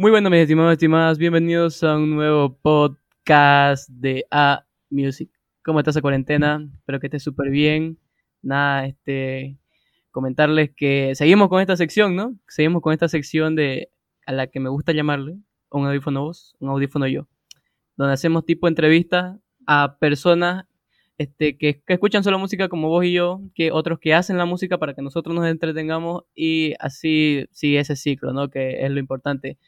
Muy bueno, mis estimados, estimadas, bienvenidos a un nuevo podcast de A Music. ¿Cómo estás a cuarentena? Espero que estés súper bien. Nada, este, comentarles que seguimos con esta sección, ¿no? Seguimos con esta sección de a la que me gusta llamarle un audífono vos, un audífono yo, donde hacemos tipo entrevistas a personas este, que, escuchan solo música como vos y yo, que otros que hacen la música para que nosotros nos entretengamos y así sigue ese ciclo, ¿no? Que es lo importante.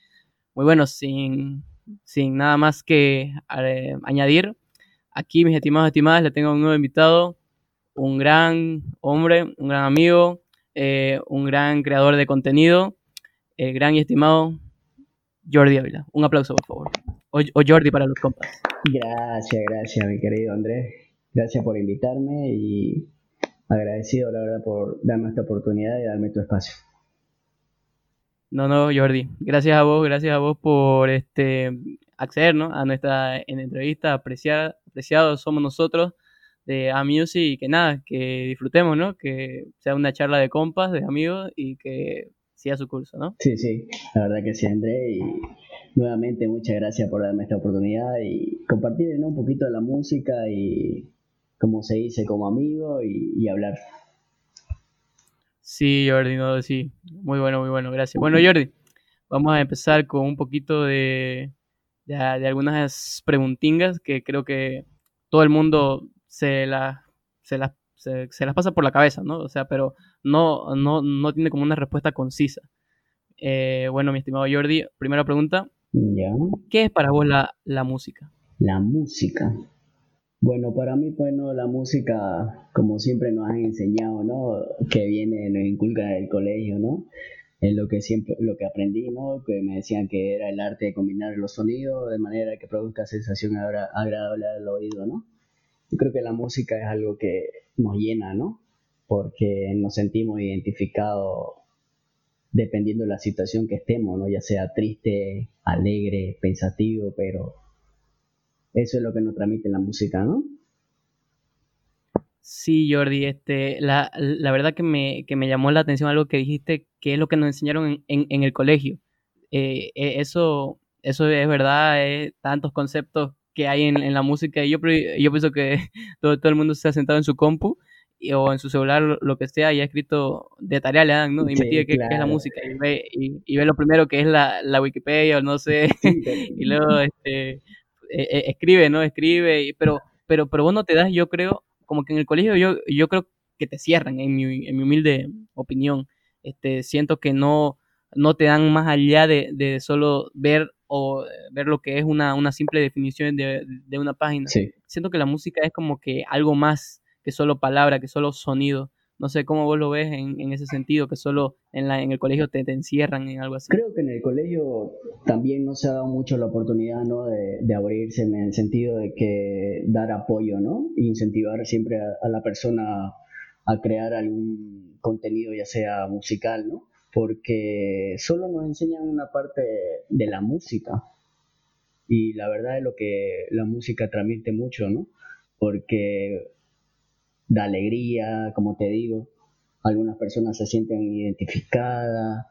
Muy bueno, sin, sin nada más que eh, añadir, aquí mis estimados estimadas, le tengo un nuevo invitado, un gran hombre, un gran amigo, eh, un gran creador de contenido, el gran y estimado Jordi Ávila. Un aplauso, por favor. O, o Jordi para los compas. Gracias, gracias, mi querido Andrés. Gracias por invitarme y agradecido, la verdad, por darme esta oportunidad y darme tu espacio. No, no, Jordi. Gracias a vos, gracias a vos por este acceder ¿no? a nuestra entrevista. Apreciar, apreciados somos nosotros de A Music y que nada, que disfrutemos, ¿no? Que sea una charla de compas, de amigos y que siga su curso, ¿no? Sí, sí, la verdad que sí, André. Y nuevamente muchas gracias por darme esta oportunidad y compartir un poquito de la música y como se dice, como amigo y, hablar. Sí, Jordi, no, sí. Muy bueno, muy bueno, gracias. Bueno, Jordi, vamos a empezar con un poquito de, de, algunas preguntingas que creo que todo el mundo se, la, se, las, se, las pasa por la cabeza, ¿no? O sea, pero no, no, no tiene como una respuesta concisa. Eh, bueno, mi estimado Jordi, primera pregunta. ¿Ya? ¿Qué es para vos la, la música? La música. Bueno, para mí, bueno, la música, como siempre nos han enseñado, ¿no? Que viene, nos inculca del colegio, ¿no? Lo que siempre, lo que aprendí, ¿no? Que me decían que era el arte de combinar los sonidos de manera que produzca sensación agradable al oído, ¿no? Yo creo que la música es algo que nos llena, ¿no? Porque nos sentimos identificados dependiendo de la situación que estemos, ¿no? Ya sea triste, alegre, pensativo, pero eso es lo que nos transmite la música, ¿no? Sí, Jordi, este, la, la verdad que me, que me, llamó la atención algo que dijiste, que es lo que nos enseñaron en, en, el colegio. Eh, eh, eso, eso es verdad, es tantos conceptos que hay en, en la música. Y yo, yo pienso que todo, todo el mundo se ha sentado en su compu o en su celular, lo, que sea, y ha escrito de tarea le dan, ¿no? Investiga qué, es la música y ve, y, ve lo primero que es la, la Wikipedia o no sé, y luego este, eh, eh, escribe, ¿no? Escribe, pero, pero, pero vos no te das, yo creo, como que en el colegio yo, yo creo que te cierran, en mi, en mi humilde opinión. Este, siento que no, no te dan más allá de, de solo ver o ver lo que es una, una simple definición de, de una página. Siento que la música es como que algo más que solo palabra, que solo sonido. No sé cómo vos lo ves en, en ese sentido, que solo en, la, en el colegio te, te, encierran en algo así. Creo que en el colegio también no se ha dado mucho la oportunidad ¿no? de, de abrirse en el sentido de que dar apoyo, ¿no? Incentivar siempre a, la persona a crear algún contenido, ya sea musical, ¿no? Porque solo nos enseñan una parte de la música. Y la verdad es lo que la música transmite mucho, ¿no? Porque da alegría, como te digo. Algunas personas se sienten identificadas,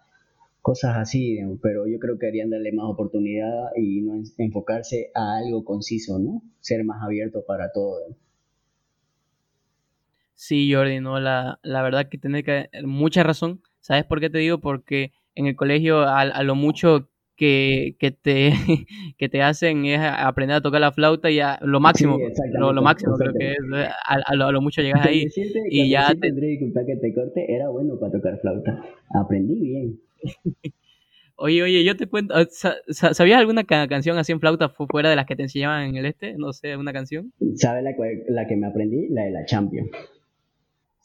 cosas así, pero yo creo que deberían darle más oportunidad y no enfocarse a algo conciso, ¿no? Ser más abierto para todo. Sí, Jordi, no, la, la verdad que tiene que mucha razón. ¿Sabes por qué te digo? Porque en el colegio a lo mucho que, que, te, que te hacen es aprender a tocar la flauta y a lo máximo, lo, máximo creo que es, a, lo, mucho llegas ahí y ya te... tendré dificultad que te corte, era bueno para tocar flauta, aprendí bien. Oye, oye, yo te cuento, ¿sabías alguna canción así en flauta fuera de las que te enseñaban en el este? No sé, ¿una canción? ¿Sabes la, la que me aprendí? La de la Champion.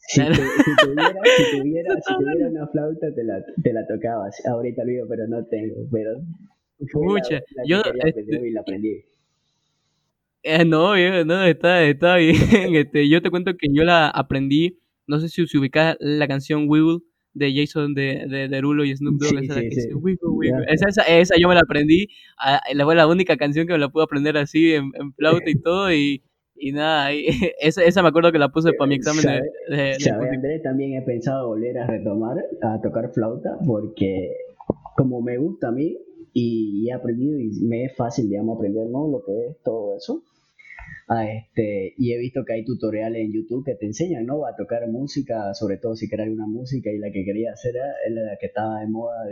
Si, tuviera, si, tuviera, si tuviera una flauta, te la, te la tocabas. Ahorita lo digo, pero no tengo. Pero Pucha, yo este, y la aprendí. Eh, no, no, está, está bien. Este, yo te cuento que yo la aprendí, no sé si se ubica la canción Wiggle de Jason de, de, de Rulo y Snoop Dogg. esa, esa, esa, yo me la aprendí. Ah, fue la única canción que me la pude aprender así en, en flauta y todo. Y, y nada, esa, esa me acuerdo que la puse para mi examen de, de, Andrés, también he pensado volver a retomar a tocar flauta porque como me gusta a mí y he aprendido y me es fácil, digamos, aprender, ¿no? Lo que es todo eso. Ah, este, y he visto que hay tutoriales en YouTube que te enseñan, ¿no? A tocar música, sobre todo si quieres una música y la que quería hacer era la que estaba de moda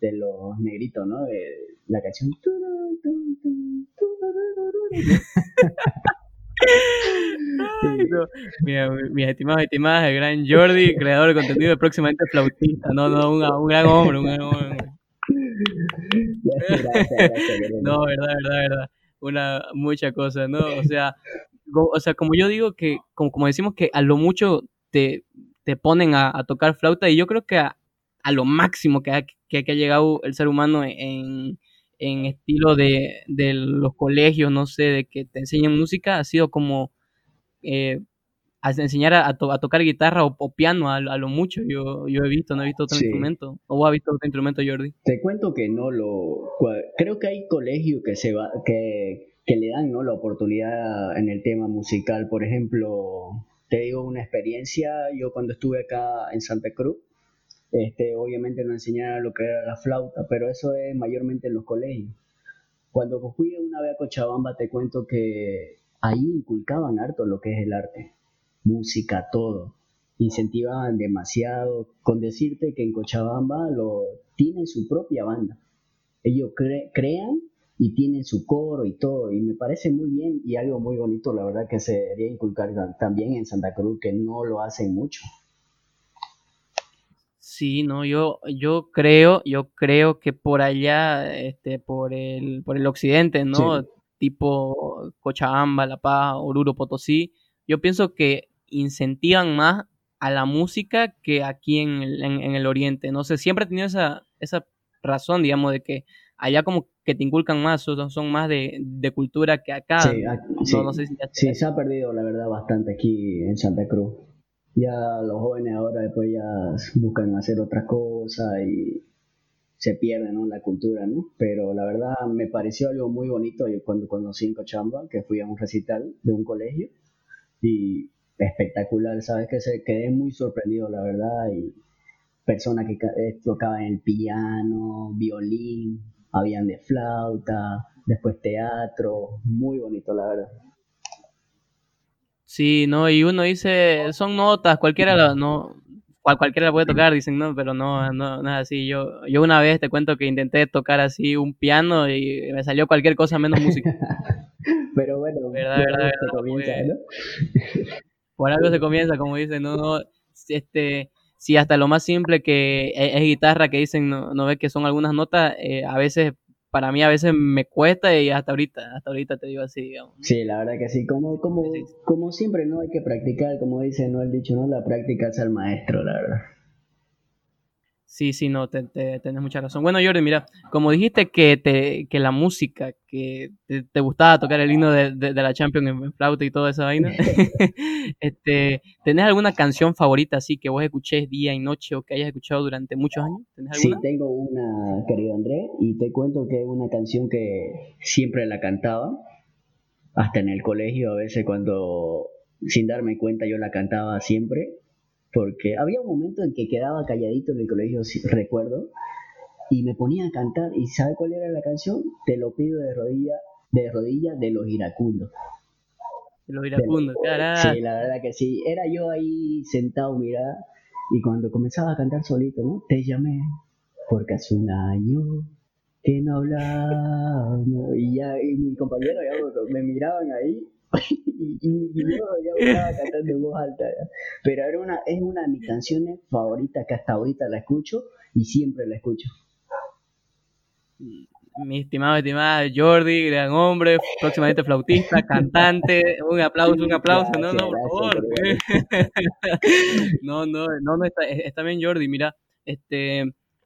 de los negritos, ¿no? De la canción. mis estimados estimadas, el gran Jordi, creador de contenido de próximamente flautista, no, no, un, un gran hombre, un gran hombre. no, verdad, verdad, verdad una mucha cosa, ¿no? O sea, o sea, como yo digo que, como, como decimos que a lo mucho te, te ponen a, tocar flauta y yo creo que a, lo máximo que ha, que, ha llegado el ser humano en, en estilo de, de, los colegios, no sé, de que te enseñen música, ha sido como eh, a enseñar a, a, tocar guitarra o, piano a, lo mucho. Yo, yo he visto, no he visto otro instrumento. ¿O ha visto otro instrumento, Jordi? Te cuento que no lo. Creo que hay colegios que se va, que, que le dan ¿no? la oportunidad en el tema musical. Por ejemplo, te digo una experiencia. Yo cuando estuve acá en Santa Cruz, este, obviamente nos enseñaron lo que era la flauta, pero eso es mayormente en los colegios. Cuando fui una vez a Cochabamba, te cuento que ahí inculcaban harto lo que es el arte música, todo. Incentivaban demasiado. Con decirte que en Cochabamba lo, tienen su propia banda. Ellos crean y tienen su coro y todo. Y me parece muy bien y algo muy bonito, la verdad, que se debería inculcar también en Santa Cruz, que no lo hacen mucho. Sí, no, yo, yo creo, yo creo que por allá, este, por el, por el occidente, ¿no? Tipo Cochabamba, La Paz, Oruro, Potosí, yo pienso que incentivan más a la música que aquí en el, en, el oriente. No sé, siempre he tenido esa, esa razón, digamos, de que allá como que te inculcan más, son, son más de, cultura que acá. Sí, sí, se ha perdido la verdad bastante aquí en Santa Cruz. Ya los jóvenes ahora después ya buscan hacer otras cosas y se pierden ¿no? la cultura, ¿no? Pero la verdad me pareció algo muy bonito cuando conocí en Cochamba, que fui a un recital de un colegio y espectacular, sabes que se quedé muy sorprendido, la verdad, y personas que eh, tocaban el piano, violín, habían de flauta, después teatro, muy bonito, la verdad. Sí, no, y uno dice, son notas, cualquiera no, cual, cualquiera puede tocar, dicen, no, pero no, no, no es así. Yo, yo una vez te cuento que intenté tocar así un piano y me salió cualquier cosa menos música. pero bueno, verdad, verdad, por algo se comienza, como dicen, no, no, este, si hasta lo más simple que es, guitarra, que dicen, no, no ve que son algunas notas, eh, a veces, para mí a veces me cuesta y hasta ahorita, hasta ahorita te digo así, digamos. Sí, la verdad que sí, como, como, como siempre, ¿no? Hay que practicar, como dice, ¿no? El dicho, ¿no? La práctica es el maestro, la verdad. Sí, sí, no, te, tenés mucha razón. Bueno, Jordi, mira, como dijiste que, te, que la música, que te, gustaba tocar el himno de, de, la Champions en flauta y toda esa vaina, este, ¿tenés alguna canción favorita así que vos escuches día y noche o que hayas escuchado durante muchos años? Sí, tengo una, querido André, y te cuento que es una canción que siempre la cantaba, hasta en el colegio, a veces cuando, sin darme cuenta, yo la cantaba siempre, porque había un momento en que quedaba calladito en el colegio, recuerdo, y me ponía a cantar, y ¿sabe cuál era la canción? Te lo pido de rodilla, de rodilla de los iracundos. De los iracundos, Sí, la verdad que sí. Era yo ahí sentado, mira, y cuando comenzaba a cantar solito, ¿no? Te llamé, porque hace un año que no hablaba, y ya, y mi compañero ya me miraban ahí, y, yo ya estaba cantando en voz alta. Pero era una, es una de mis canciones favoritas que hasta ahorita la escucho y siempre la escucho. Mi estimado, estimada Jordi, gran hombre, próximamente flautista, cantante, un aplauso, un aplauso, no, no, por favor. no, no, no, no, está, está bien Jordi, mira, este,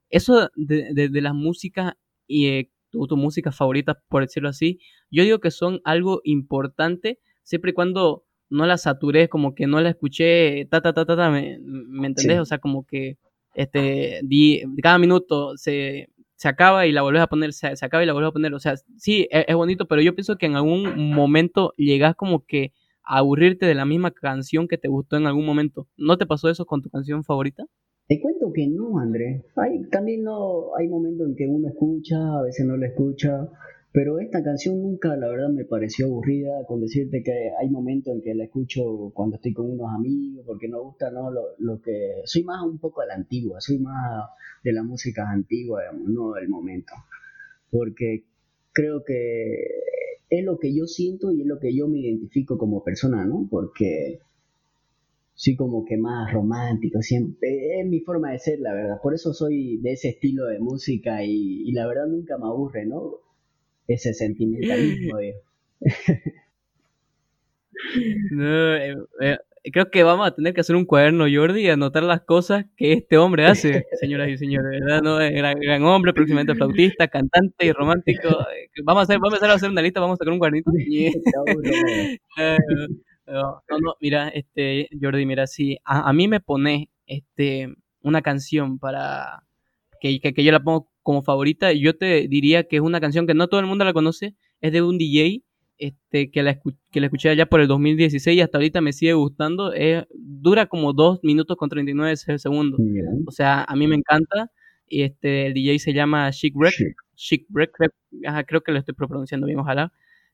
eso de, de, de las músicas y eh, tu, música favorita, por decirlo así, yo digo que son algo importante siempre y cuando no la satures, como que no la escuché, ta, ta, ta, ta, ta ¿me, me entendés? O sea, como que este, di, cada minuto se, se acaba y la vuelves a poner, se, acaba y la vuelves a poner, o sea, sí, es, es, bonito, pero yo pienso que en algún momento llegas como que a aburrirte de la misma canción que te gustó en algún momento. ¿No te pasó eso con tu canción favorita? Te cuento que no, Andrés. Hay, también no, hay momentos en que uno escucha, a veces no lo escucha, pero esta canción nunca, la verdad, me pareció aburrida, con decirte que hay momentos en que la escucho cuando estoy con unos amigos, porque no gusta, ¿no? Lo, lo que... Soy más un poco a la antigua, soy más de la música antigua, digamos, no del momento. Porque creo que es lo que yo siento y es lo que yo me identifico como persona, ¿no? Porque soy como que más romántico, siempre es mi forma de ser, la verdad. Por eso soy de ese estilo de música y, y la verdad nunca me aburre, ¿no? Ese sentimentalismo. no, eh, eh, creo que vamos a tener que hacer un cuaderno, Jordi, y anotar las cosas que este hombre hace, señoras y señores, ¿verdad? ¿No? Gran, gran hombre, próximamente flautista, cantante y romántico. Vamos a hacer, vamos a hacer una lista, vamos a sacar un cuadernito. No, no, mira, este, Jordi, mira, si a, mí me pone este, una canción para que, que, yo la pongo como favorita, yo te diría que es una canción que no todo el mundo la conoce, es de un DJ este, que, la que la escuché allá por el 2016 y hasta ahorita me sigue gustando. dura como 2 minutos con 39 segundos. O sea, a mí me encanta. Y este, el DJ se llama Chic Break. Chic, Break, creo que lo estoy pronunciando bien, ojalá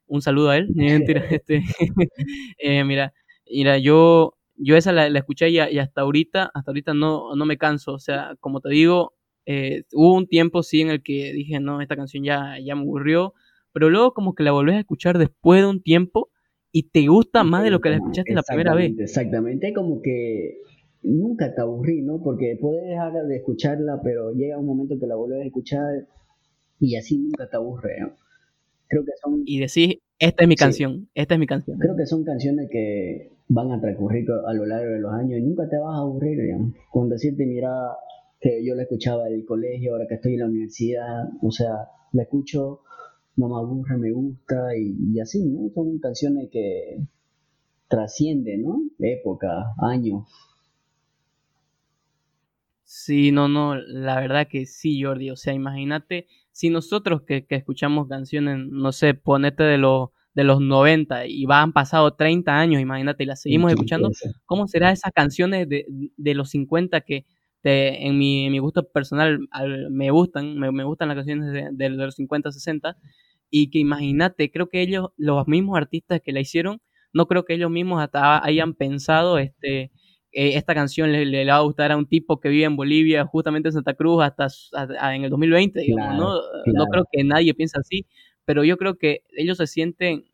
un saludo a él. este, eh, mira, mira, yo, yo esa la, escuché y, hasta ahorita, hasta ahorita no, no me canso. O sea, como te digo, eh, hubo un tiempo sí en el que dije, no, esta canción ya, ya me aburrió, pero luego como que la volvés a escuchar después de un tiempo y te gusta más de lo que la escuchaste la primera vez. Exactamente, como que nunca te aburrí, ¿no? Porque puedes dejar de escucharla, pero llega un momento que la vuelves a escuchar y así nunca te aburre, ¿no? Creo que son... Y decís, esta es mi canción, esta es mi canción. Creo que son canciones que van a transcurrir a lo largo de los años y nunca te vas a aburrir, digamos. Con decirte, mira, que yo la escuchaba en el colegio, ahora que estoy en la universidad, o sea, la escucho, no me aburre, me gusta y, así, ¿no? Son canciones que trascienden, ¿no? Época, años. Sí, no, no, la verdad que sí, Jordi. O sea, imagínate si nosotros que, escuchamos canciones, no sé, ponete de los de los 90 y van pasado 30 años, imagínate, y las seguimos escuchando, ¿cómo será esas canciones de, de los 50 que en, mi, en, mi, gusto personal me gustan, me, gustan las canciones de, de, los 50, 60, y que imagínate, creo que ellos, los mismos artistas que la hicieron, no creo que ellos mismos hasta hayan pensado este eh, esta canción le, va a gustar a un tipo que vive en Bolivia, justamente en Santa Cruz, hasta, en el 2020, digamos, ¿no? No creo que nadie piense así, pero yo creo que ellos se sienten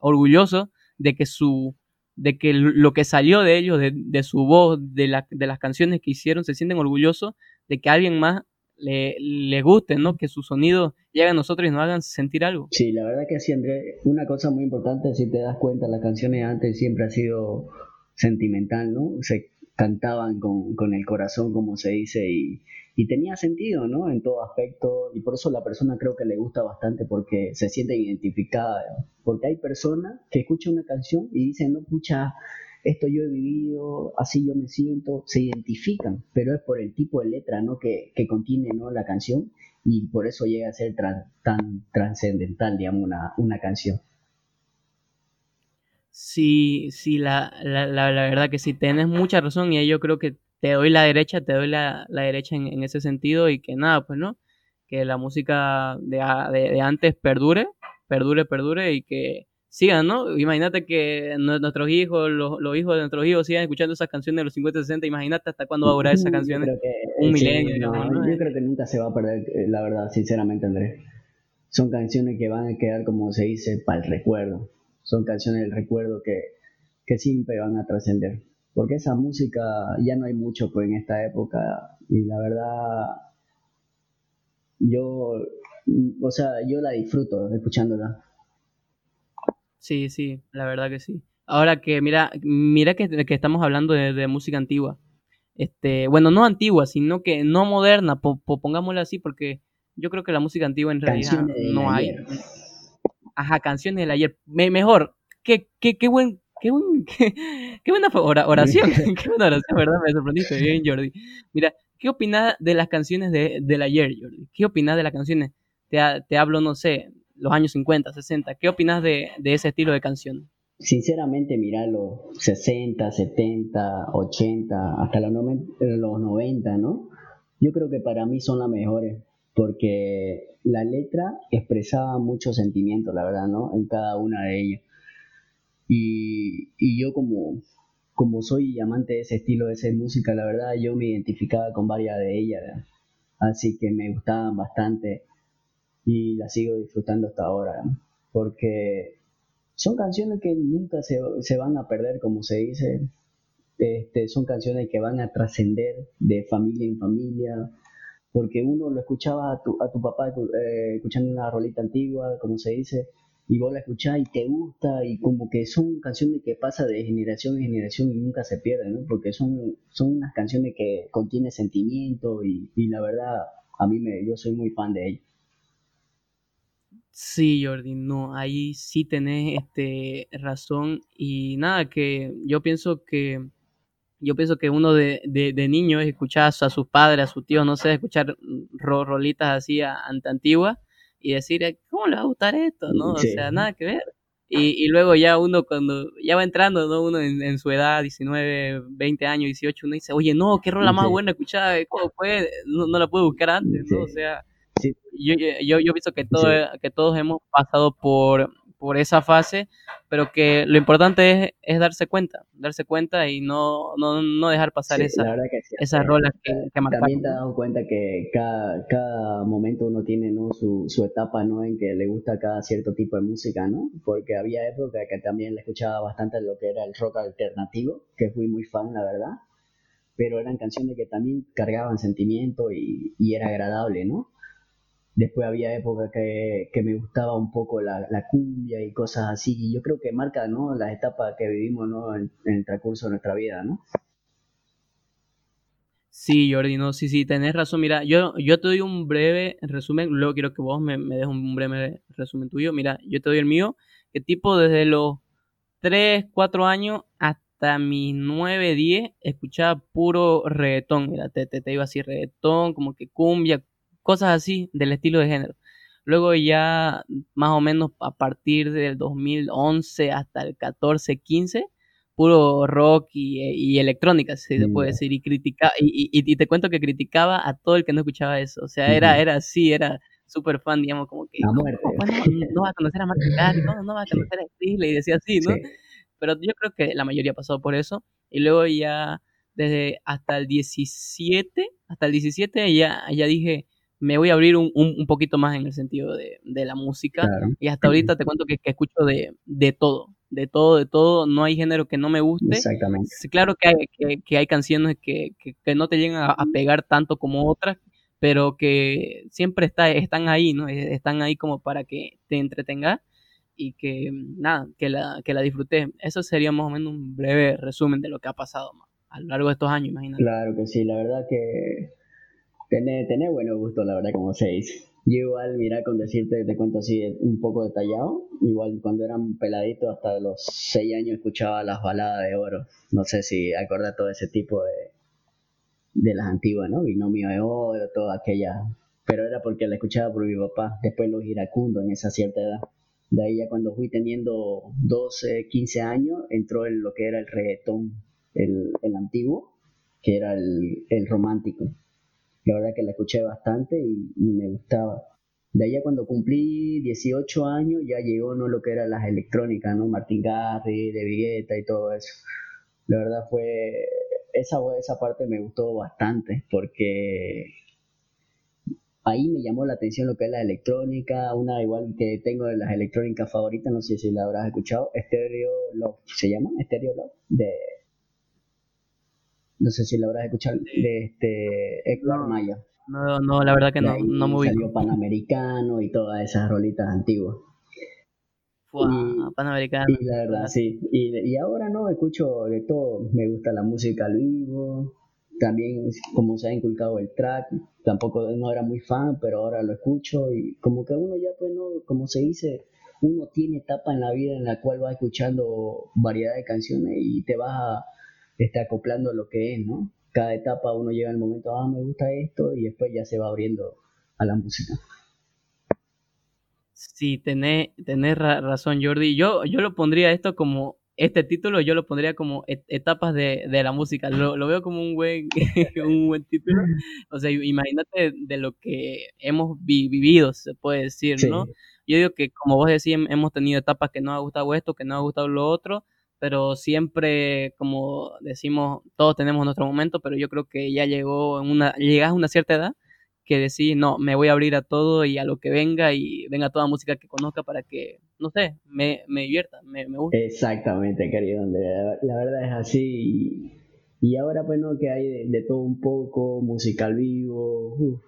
orgullosos de que su de que lo que salió de ellos, de, su voz, de, la, de las canciones que hicieron, se sienten orgullosos de que alguien más le, le guste, ¿no? Que su sonido llegue a nosotros y nos hagan sentir algo. Sí, la verdad que sí, André. Una cosa muy importante, si te das cuenta, las canciones antes siempre ha sido sentimental, ¿no? Se cantaban con, con el corazón, como se dice, y, y, tenía sentido, ¿no? En todo aspecto, y por eso la persona creo que le gusta bastante porque se siente identificada, porque hay personas que escuchan una canción y dicen, no, pucha, esto yo he vivido, así yo me siento, se identifican, pero es por el tipo de letra, ¿no? Que, que contiene, ¿no? La canción, y por eso llega a ser tan trascendental, digamos, una, una canción. Sí, sí, la, la, la, verdad que sí, tienes mucha razón y yo creo que te doy la derecha, te doy la, la derecha en, ese sentido y que nada, pues no, que la música de, de, antes perdure, perdure, perdure y que sigan, ¿no? Imagínate que nuestros hijos, los, los, hijos de nuestros hijos sigan escuchando esas canciones de los 50 60, imagínate hasta cuándo va a durar esas canciones, un milenio. yo creo que nunca se va a perder, eh, la verdad, sinceramente, Andrés. Son canciones que van a quedar, como se dice, para el recuerdo son canciones del recuerdo que, que siempre van a trascender. Porque esa música ya no hay mucho pues, en esta época y la verdad yo, o sea, yo la disfruto escuchándola. Sí, sí, la verdad que sí. Ahora que mira, mira que, que estamos hablando de, música antigua. Este, bueno, no antigua, sino que no moderna, pongámoslo así, porque yo creo que la música antigua en realidad no hay. Ajá, canciones del ayer. mejor, qué, qué, qué buen, qué, buen, qué, buena oración. qué buena oración, ¿verdad? Me sorprendiste bien, Jordi. Mira, ¿qué opinas de las canciones de, del ayer, Jordi? ¿Qué opinas de las canciones? Te, te hablo, no sé, los años 50, 60. ¿Qué opinas de, de ese estilo de canción? sinceramente, mira los 60, 70, 80, hasta los 90, ¿no? Yo creo que para mí son las mejores, porque la letra expresaba mucho sentimiento, la verdad, ¿no? En cada una de ellas. Y, y yo como, como soy amante de ese estilo, de esa música, la verdad, yo me identificaba con varias de ellas, así que me gustaban bastante y las sigo disfrutando hasta ahora, porque son canciones que nunca se, se, van a perder, como se dice, este, son canciones que van a trascender de familia en familia, porque uno lo escuchaba a tu, a tu papá eh, escuchando una rolita antigua, como se dice, y vos la escuchás y te gusta y como que son canciones que pasa de generación en generación y nunca se pierden, ¿no? Porque son, son unas canciones que contienen sentimiento y, y la verdad a mí me, yo soy muy fan de ellas. Sí, Jordi, no, ahí sí tenés este, razón y nada, que yo pienso que yo pienso que uno de, de, niño es escuchar a sus padres, a sus tíos, no sé, escuchar rolitas así antiguas y decir, ¿cómo le va a gustar esto? ¿no? O sea, nada que ver. Y, y, luego ya uno cuando ya va entrando, ¿no? Uno en, su edad, 19, 20 años, 18, uno dice, oye, no, qué rola más buena escuchar, ¿cómo puede? No, no la puedo buscar antes, ¿no? O sea, yo, yo, yo pienso que, todo, que todos hemos pasado por, por esa fase, pero que lo importante es, es darse cuenta, darse cuenta y no, no, no dejar pasar esa, esas rolas que, que También te has dado cuenta que cada, cada momento uno tiene ¿no? su, su etapa ¿no? en que le gusta cada cierto tipo de música, ¿no? Porque había época que también le escuchaba bastante lo que era el rock alternativo, que fui muy fan, la verdad, pero eran canciones que también cargaban sentimiento y, y era agradable, ¿no? Después había época que, me gustaba un poco la, cumbia y cosas así. Y yo creo que marca ¿no? las etapas que vivimos ¿no? en, el transcurso de nuestra vida, ¿no? Sí, Jordi, no, sí, sí, tenés razón. Mira, yo, yo te doy un breve resumen, luego quiero que vos me, me des un breve resumen tuyo. Mira, yo te doy el mío, que tipo desde los 3, 4 años hasta mis 9, 10, escuchaba puro reggaetón. Mira, te, te, te iba así reggaetón, como que cumbia, cosas así del estilo de género. Luego ya más o menos a partir del 2011 hasta el 14, 15, puro rock y, electrónica, si se puede decir, y, critica, y, y, te cuento que criticaba a todo el que no escuchaba eso, o sea, era, era así, era súper fan, digamos, como que, no, no, va a conocer a Martin Garrix, no, no va a conocer a Steve, y decía así, ¿no? Pero yo creo que la mayoría pasado por eso, y luego ya, desde hasta el 17, hasta el 17 ya, ya dije, me voy a abrir un, un, poquito más en el sentido de, de la música. Y hasta ahorita te cuento que, que escucho de, de, todo, de todo, de todo. No hay género que no me guste. Exactamente. Claro que hay, que, hay canciones que, que, no te llegan a, pegar tanto como otras, pero que siempre está, están ahí, ¿no? E, están ahí como para que te entretengas y que, nada, que la, que la disfrutes. Eso sería más o menos un breve resumen de lo que ha pasado a lo largo de estos años, imagínate. Claro que sí, la verdad que Tener, tener bueno gusto, la verdad, como seis. Yo igual, mira, con decirte, te cuento así un poco detallado, igual cuando eran peladitos hasta los seis años escuchaba las baladas de oro. No sé si acorda todo ese tipo de, de las antiguas, ¿no? Binomio de oro, toda aquella. Pero era porque la escuchaba por mi papá, después los iracundos en esa cierta edad. De ahí ya cuando fui teniendo 12, 15 años, entró en lo que era el reggaetón, el, el antiguo, que era el, el romántico la verdad que la escuché bastante y, me gustaba. De ahí cuando cumplí 18 años ya llegó no lo que eran las electrónicas, ¿no? Martin Garry, De Vigueta y todo eso. La verdad fue, esa, esa parte me gustó bastante porque ahí me llamó la atención lo que es la electrónica, una igual que tengo de las electrónicas favoritas, no sé si la habrás escuchado, Stereo Love, ¿se llama? Stereo Love, de no sé si lo habrás escuchado, de este Héctor Maya. No, no, la verdad que no, no muy Salió Panamericano y todas esas rolitas antiguas. Panamericano. Y la verdad, sí. Y, y ahora no, escucho de todo. Me gusta la música al vivo. También, como se ha inculcado el track, tampoco no era muy fan, pero ahora lo escucho. Y como que uno ya, pues, no, como se dice, uno tiene etapa en la vida en la cual va escuchando variedad de canciones y te vas a está acoplando lo que es, ¿no? Cada etapa uno llega al momento, ah, me gusta esto, y después ya se va abriendo a la música. Sí, tenés, tenés razón, Jordi. Yo, yo lo pondría esto como, este título yo lo pondría como etapas de, de la música. Lo, lo, veo como un buen, un buen título. O sea, imagínate de lo que hemos vivido, se puede decir, ¿no? Yo digo que, como vos decís, hemos tenido etapas que no ha gustado esto, que no ha gustado lo otro, pero siempre, como decimos, todos tenemos nuestro momento, pero yo creo que ya llegó en una, llegas a una cierta edad que decís, no, me voy a abrir a todo y a lo que venga y venga toda música que conozca para que, no sé, me, me divierta, me, me guste. Exactamente, querido La, verdad es así. Y, ahora, pues, no, que hay de, todo un poco, musical vivo,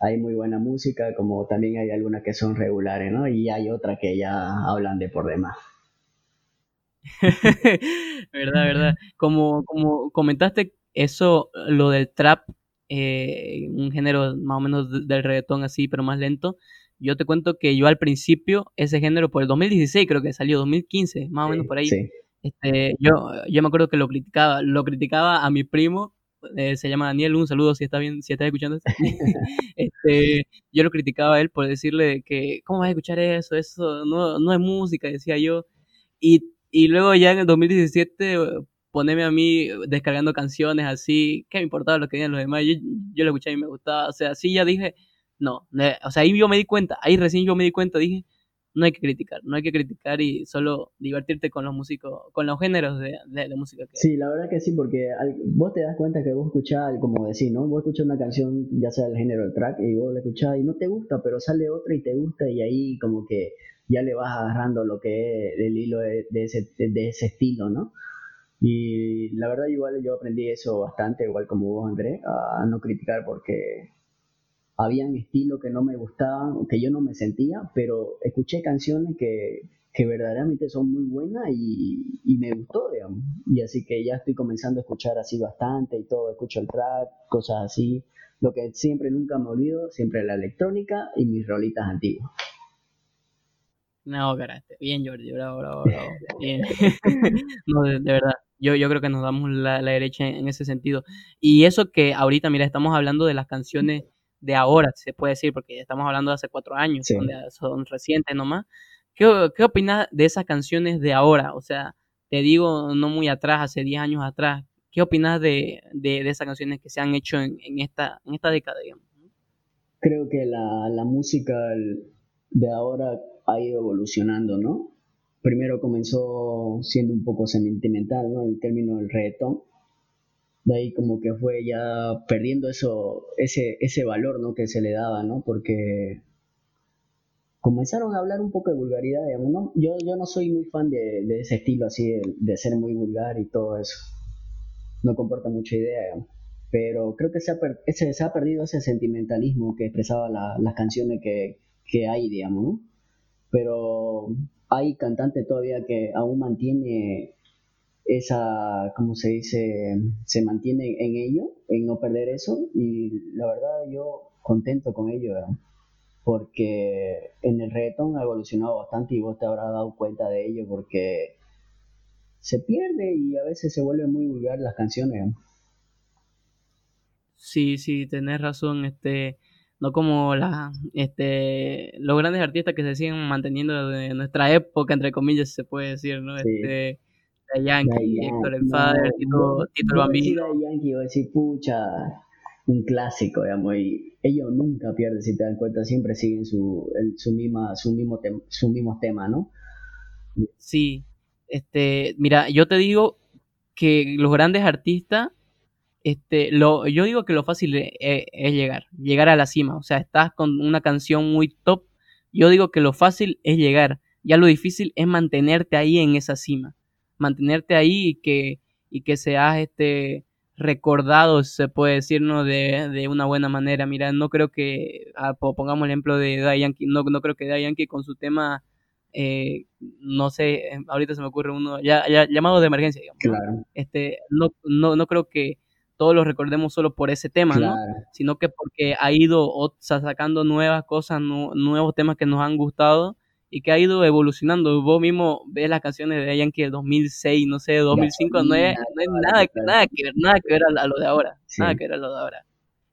hay muy buena música, como también hay algunas que son regulares, ¿no? Y hay otras que ya hablan de por demás. verdad, verdad. Como, como comentaste, eso, lo del trap, eh, un género más o menos del reggaetón así, pero más lento. Yo te cuento que yo al principio, ese género, por el 2016 creo que salió, 2015, más o menos por ahí. Este, yo, yo me acuerdo que lo criticaba, lo criticaba a mi primo, eh, se llama Daniel, un saludo si está bien, si estás escuchando este, yo lo criticaba a él por decirle que, ¿cómo vas a escuchar eso? Eso no, no es música, decía yo. Y y luego ya en el 2017 poneme a mí descargando canciones así, ¿qué me importaba lo que digan los demás? Yo, yo lo escuchaba y me gustaba, o sea, así ya dije, no, o sea, ahí yo me di cuenta, ahí recién yo me di cuenta, dije, no hay que criticar, no hay que criticar y solo divertirte con los músicos, con los géneros de, de, música que Sí, la verdad que sí, porque vos te das cuenta que vos escuchás, como decís, ¿no? Vos escuchás una canción, ya sea el género del track, y vos la escuchás y no te gusta, pero sale otra y te gusta y ahí como que ya le vas agarrando lo que es el hilo de, ese, de ese estilo, ¿no? Y la verdad igual yo aprendí eso bastante, igual como vos Andrés, a no criticar porque habían estilos que no me gustaban, que yo no me sentía, pero escuché canciones que, que verdaderamente son muy buenas y, y, me gustó, digamos. Y así que ya estoy comenzando a escuchar así bastante y todo, escucho el trap, cosas así. Lo que siempre nunca me olvido, siempre la electrónica y mis rolitas antiguas. No, caraste. Bien, Jordi, bravo, bravo, bravo. Bien. no, de, verdad. Yo, yo creo que nos damos la, la, derecha en, ese sentido. Y eso que ahorita, mira, estamos hablando de las canciones de ahora, se puede decir, porque estamos hablando de hace cuatro años, son, recientes nomás. ¿Qué, ¿Qué opinas de esas canciones de ahora? O sea, te digo, no muy atrás, hace diez años atrás. ¿Qué opinas de, de, de, esas canciones que se han hecho en, en, esta, en esta década, digamos? Creo que la, la música de ahora ha ido evolucionando, ¿no? Primero comenzó siendo un poco sentimental, ¿no? El término del reggaetón. De ahí como que fue ya perdiendo eso, ese, ese valor, ¿no? Que se le daba, ¿no? Porque comenzaron a hablar un poco de vulgaridad, digamos, ¿no? Yo, yo no soy muy fan de, de ese estilo así, de, ser muy vulgar y todo eso. No comporta mucha idea, digamos. Pero creo que se ha, ese, se ha perdido ese sentimentalismo que expresaba las canciones que, que hay, digamos, ¿no? Pero hay cantantes todavía que aún mantiene esa, ¿cómo se dice? Se mantiene en ello, en no perder eso y la verdad yo contento con ello, porque en el reggaetón ha evolucionado bastante y vos te habrás dado cuenta de ello porque se pierde y a veces se vuelven muy vulgar las canciones. Sí, sí, tenés razón, este no como la, este, los grandes artistas que se siguen manteniendo de nuestra época, entre comillas, se puede decir, ¿no? Este, de Yankee, Héctor el Father, Tito, Tito el Bambino. Yankee, voy a decir, pucha, un clásico, digamos, y ellos nunca pierden, si te dan cuenta, siempre siguen su, su, misma, su, mismo, su mismo tema, ¿no? Sí, este, mira, yo te digo que los grandes artistas este, lo, yo digo que lo fácil e, e, es, llegar, llegar a la cima. O sea, estás con una canción muy top. Yo digo que lo fácil es llegar. Ya lo difícil es mantenerte ahí en esa cima. Mantenerte ahí y que, y que seas este, recordado, se puede decir, ¿no? De, de una buena manera. Mira, no creo que, ah, pongamos el ejemplo de Yankee, no, no creo que Daddy Yankee con su tema, eh, no sé, ahorita se me ocurre uno, ya, ya llamado de emergencia, digamos. Claro. Este, no, no, no creo que todos lo recordemos solo por ese tema, ¿no? Sino que porque ha ido sacando nuevas cosas, nuevos temas que nos han gustado y que ha ido evolucionando. Vos mismo ves las canciones de Yankee del 2006, no sé, 2005, no es, no es nada, nada que ver, nada que ver a, lo de ahora, nada que ver a lo de ahora.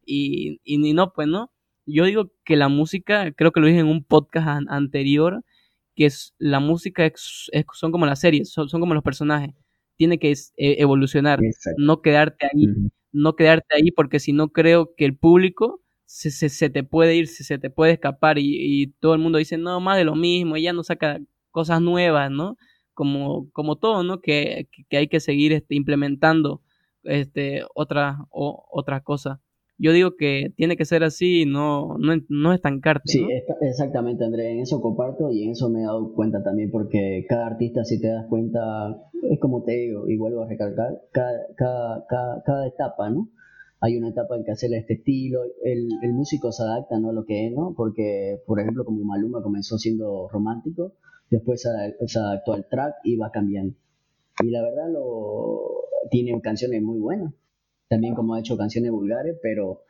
Y, y, no, pues no, yo digo que la música, creo que lo dije en un podcast anterior, que es la música es, son como las series, son, como los personajes. Tiene que e, evolucionar, no quedarte ahí, no quedarte ahí, porque si no creo que el público se, se, te puede ir, se, se te puede escapar y, todo el mundo dice, no, más de lo mismo, ella no saca cosas nuevas, ¿no? Como, como todo, ¿no? Que, que hay que seguir este, implementando este, otra, o, otra cosa yo digo que tiene que ser así y no, no, no estancarte. Sí, exactamente, André, en eso comparto y en eso me he dado cuenta también, porque cada artista, si te das cuenta, es como te digo, y vuelvo a recalcar, cada, cada, cada, cada etapa, ¿no? Hay una etapa en que hacer este estilo, el, el músico se adapta ¿no? a lo que es, ¿no? Porque, por ejemplo, como Maluma comenzó siendo romántico, después se adaptó al track y va cambiando. Y la verdad lo tiene canciones muy buenas también como ha hecho canciones vulgares, pero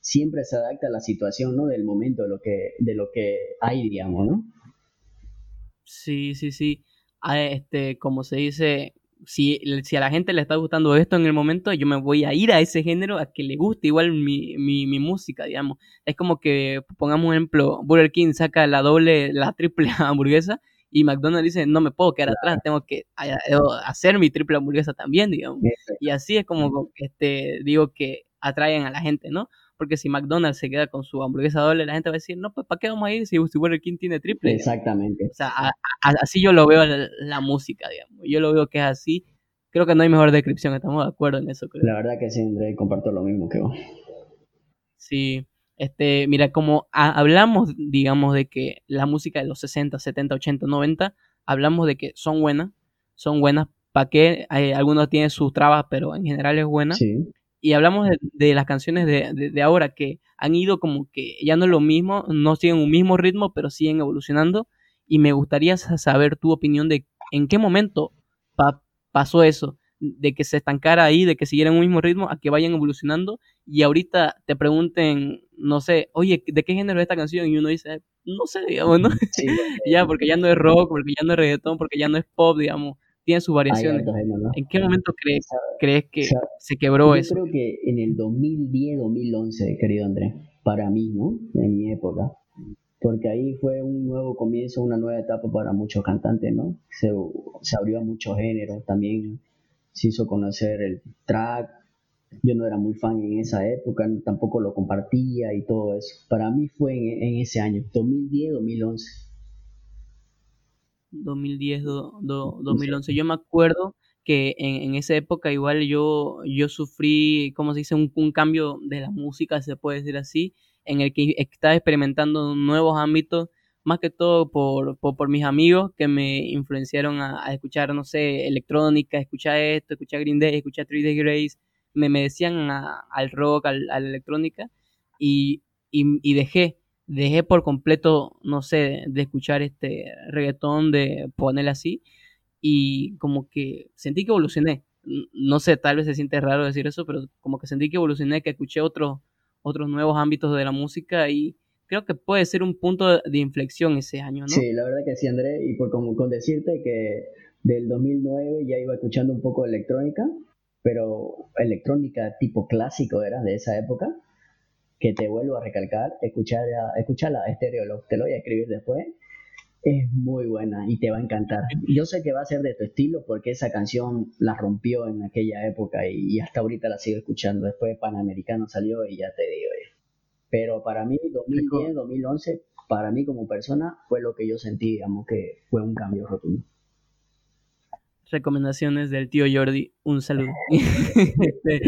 siempre se adapta a la situación, ¿no? Del momento, de lo que, de lo que hay, digamos, ¿no? Sí, sí, sí. Ah, este, como se dice, si, si a la gente le está gustando esto en el momento, yo me voy a ir a ese género a que le guste igual mi, mi, mi música, digamos. Es como que, pongamos un ejemplo, Burger King saca la doble, la triple hamburguesa y McDonald's dice, no me puedo quedar atrás, tengo que hacer mi triple hamburguesa también, digamos. Y así es como este, digo que atraen a la gente, ¿no? Porque si McDonald's se queda con su hamburguesa doble, la gente va a decir, no, pues ¿para qué vamos a ir si, Burger King tiene triple? Exactamente. O sea, así yo lo veo la, la, música, digamos. Yo lo veo que es así. Creo que no hay mejor descripción, estamos de acuerdo en eso, creo. La verdad que sí, André, comparto lo mismo que vos. Sí, este, mira, como hablamos, digamos, de que la música de los 60, 70, 80, 90, hablamos de que son buenas, son buenas, ¿para qué? algunos tienen sus trabas, pero en general es buena. Y hablamos de, las canciones de, de, ahora que han ido como que ya no es lo mismo, no siguen un mismo ritmo, pero siguen evolucionando. Y me gustaría saber tu opinión de en qué momento pasó eso de que se estancara ahí, de que siguieran un mismo ritmo, a que vayan evolucionando y ahorita te pregunten, no sé, oye, ¿de qué género es esta canción? Y uno dice, no sé, digamos, ¿no? ya, porque ya no es rock, porque ya no es reggaetón, porque ya no es pop, digamos, tiene sus variaciones. ¿En qué momento crees, crees que se quebró eso? Yo creo que en el 2010, 2011, querido Andrés, para mí, ¿no? En mi época. Porque ahí fue un nuevo comienzo, una nueva etapa para muchos cantantes, ¿no? Se, se abrió a muchos géneros, también se hizo conocer el track. Yo no era muy fan en esa época, tampoco lo compartía y todo eso. Para mí fue en, ese año, 2010-2011. 2010, 2011. Yo me acuerdo que en, esa época igual yo, yo sufrí, ¿cómo se dice? Un, un, cambio de la música, se puede decir así, en el que estaba experimentando nuevos ámbitos más que todo por, por, mis amigos que me influenciaron a, escuchar, no sé, electrónica, escuchar esto, escuchar Green Day, escuchar Three Day Grace, me, me decían al rock, al, a la electrónica, y, y, dejé, dejé por completo, no sé, de escuchar este reggaetón, de ponerle así, y como que sentí que evolucioné. No sé, tal vez se siente raro decir eso, pero como que sentí que evolucioné, que escuché otros otros nuevos ámbitos de la música y, creo que puede ser un punto de inflexión ese año, ¿no? Sí, la verdad que sí, André, y por con, con decirte que del 2009 ya iba escuchando un poco de electrónica, pero electrónica tipo clásico era de esa época, que te vuelvo a recalcar, escuchar, escucharla a Estéreo, te lo voy a escribir después, es muy buena y te va a encantar. Yo sé que va a ser de tu estilo porque esa canción la rompió en aquella época y, hasta ahorita la sigo escuchando. Después Panamericano salió y ya te digo, pero para mí, 2010, 2011, para mí como persona, fue lo que yo sentí, digamos, que fue un cambio rotundo. Recomendaciones del tío Jordi, un saludo. este,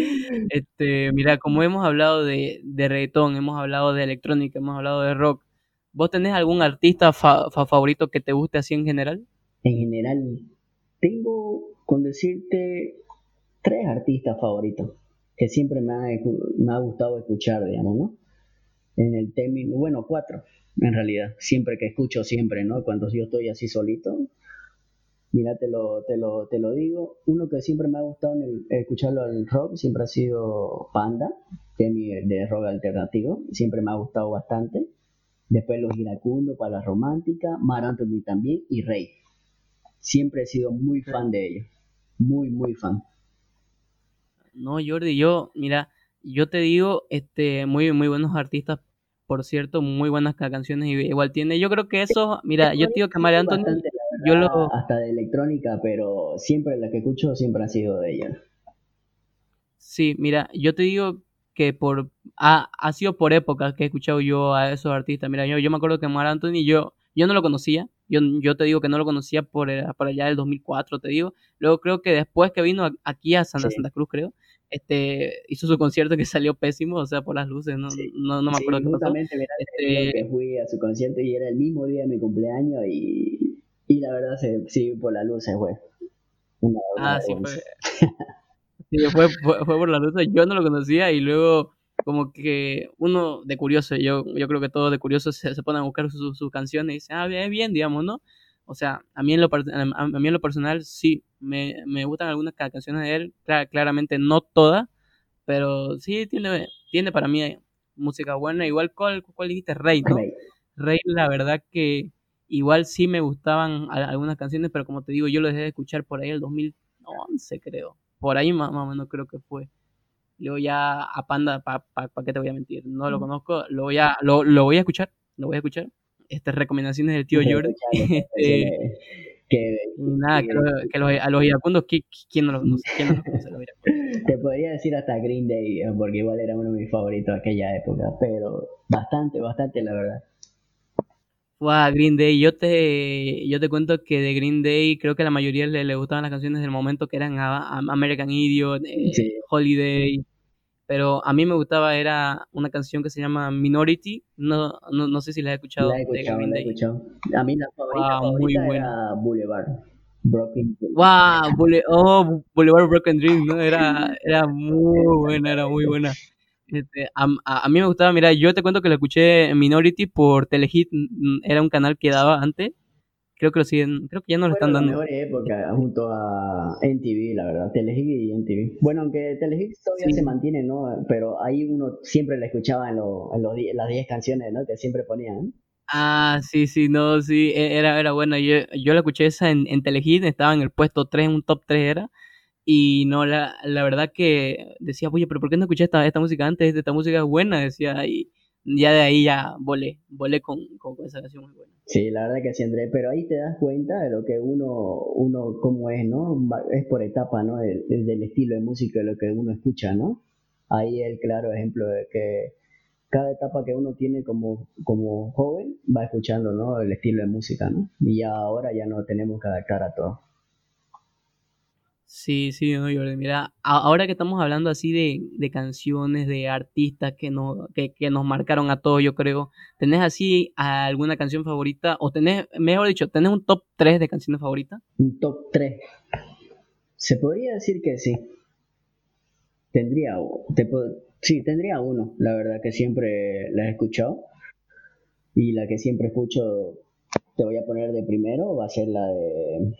este, mira, como hemos hablado de, de reggaetón, hemos hablado de electrónica, hemos hablado de rock, ¿vos tenés algún artista favorito que te guste así en general? En general, tengo, con decirte, tres artistas favoritos que siempre me ha, me ha gustado escuchar, digamos, ¿no? en el término, bueno, cuatro, en realidad, siempre que escucho, siempre, ¿no? Cuando yo estoy así solito, mira, te lo, te lo, te lo digo, uno que siempre me ha gustado en el, escucharlo al rock, siempre ha sido Panda, que es mi, de rock alternativo, siempre me ha gustado bastante. Después los iracundos para la romántica, Mar Anthony también y Rey. Siempre he sido muy fan de ellos, muy, muy fan. No, Jordi, yo, mira, yo te digo, este, muy, muy buenos artistas por cierto, muy buenas canciones y igual tiene. Yo creo que eso, mira, yo digo que Anthony, yo lo... Hasta de electrónica, pero siempre la que escucho siempre ha sido de ella. Sí, mira, yo te digo que por ha, ha sido por épocas que he escuchado yo a esos artistas. Mira, yo, yo me acuerdo que Mar Anthony, yo, yo no lo conocía. Yo, yo te digo que no lo conocía por, eh, por allá del 2004, te digo. Luego creo que después que vino aquí a Santa, Santa Cruz, creo, este hizo su concierto que salió pésimo, o sea, por las luces, no, no, no, me acuerdo qué pasó. este... que fui a su concierto y era el mismo día de mi cumpleaños y, y la verdad se, sí, por las luces fue. Una, ah, sí, fue. sí, fue, fue, fue, por las luces, yo no lo conocía y luego como que uno de curioso, yo, yo creo que todo de curioso se, se pone a buscar sus su canciones y dice, ah, bien, bien, digamos, ¿no? O sea, a mí en lo, a mí en lo personal sí, me, me gustan algunas canciones de él, claramente no todas, pero sí tiene, tiene para mí música buena. Igual, ¿cuál, cuál dijiste? Rey, ¿no? Rey. la verdad que igual sí me gustaban algunas canciones, pero como te digo, yo lo dejé de escuchar por ahí el 2011, creo. Por ahí más, o menos creo que fue. Luego ya a Panda, ¿para pa, pa, qué te voy a mentir? No lo conozco, lo voy a, lo, lo voy a escuchar, lo voy a escuchar estas recomendaciones del tío Jordi. Este, que, nada, que, los, a los iracundos, ¿quién no los conoce? ¿Quién no conoce Te podría decir hasta Green Day, eh, porque igual era uno de mis favoritos de aquella época, pero bastante, bastante, la verdad. Wow, Green Day, yo te, yo te cuento que de Green Day creo que la mayoría le, le gustaban las canciones del momento que eran American Idiot, eh, Holiday, pero a mí me gustaba, era una canción que se llama Minority, no, no, no sé si la has escuchado. La he escuchado, la he escuchado. A mí la favorita, wow, muy buena. era Boulevard. Broken Dream. Wow, oh, Boulevard Broken Dream, ¿no? Era, era muy buena, era muy buena. Este, a, a, mí me gustaba, mira, yo te cuento que la escuché en Minority por Telehit, era un canal que daba antes, creo que lo siguen, creo que ya no lo están dando. La mejor época junto a NTV, la verdad, Telehit y NTV. Bueno, aunque Telehit todavía se mantiene, ¿no? Pero ahí uno siempre la escuchaba en, lo, en, los, las 10 canciones, ¿no? Que siempre ponían. Ah, sí, sí, no, sí, e, era, era buena. Yo, yo la escuché esa en, en Telehit, estaba en el puesto 3, en un top 3 era. Y no, la, la verdad que decía, oye, pero ¿por qué no escuché esta, esta música antes? Esta música es buena, decía. Y ya de ahí ya volé, volé con, con, esa canción muy buena. Sí, la verdad que sí, André, pero ahí te das cuenta de lo que uno, uno cómo es, ¿no? Es por etapa, ¿no? Del, del estilo de música, de lo que uno escucha, ¿no? Ahí el claro ejemplo de que cada etapa que uno tiene como, como joven va escuchando, ¿no? El estilo de música, ¿no? Y ya ahora ya no tenemos que adaptar a todo. Sí, sí, no, Jordi. Mira, ahora que estamos hablando así de, de canciones, de artistas que, no, que, que, nos marcaron a todos, yo creo, ¿tenés así alguna canción favorita? O tenés, mejor dicho, ¿tenés un top 3 de canciones favoritas? Un top 3. Se podría decir que sí. Tendría, te sí, tendría uno, la verdad que siempre la he escuchado. Y la que siempre escucho, te voy a poner de primero, va a ser la de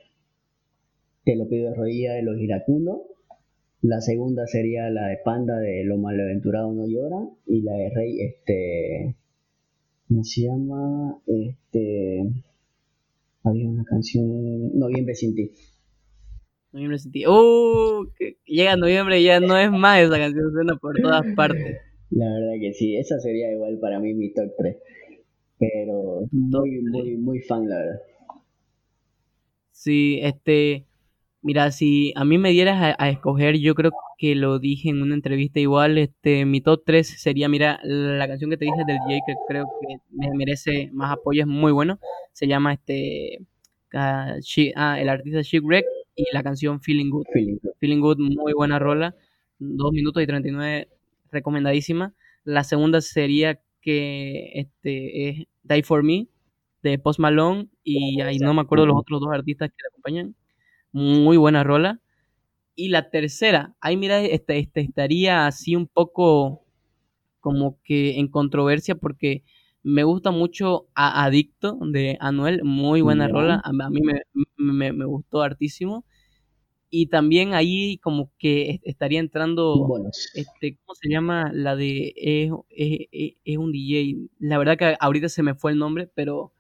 te lo pido de rodilla de los iracundos. La segunda sería la de Panda de Lo malaventurado no llora. Y la de Rey, este. ¿Cómo se llama? Este. Había una canción. Noviembre sin ti. Noviembre sin ti. ¡Uh! llega noviembre y ya no es más esa canción, suena por todas partes. La verdad que sí, esa sería igual para mí mi top 3. Pero muy, muy, muy fan, la verdad. Sí, este. Mira, si a mí me dieras a, escoger, yo creo que lo dije en una entrevista igual, este, mi top 3 sería, mira, la canción que te dije del DJ que creo que merece más apoyo, es muy bueno, se llama este, ah, ah el artista Shipwreck y la canción Feeling Good. Feeling Good. muy buena rola, 2 minutos y 39, recomendadísima. La segunda sería que este es Die For Me, de Post Malone, y ahí no me acuerdo los otros dos artistas que le acompañan muy buena rola. Y la tercera, ahí mira, este, este, estaría así un poco como que en controversia porque me gusta mucho a Adicto de Anuel, muy buena rola, a, mí me, me, gustó hartísimo. Y también ahí como que estaría entrando, este, ¿cómo se llama? La de es, es, un DJ. La verdad que ahorita se me fue el nombre, pero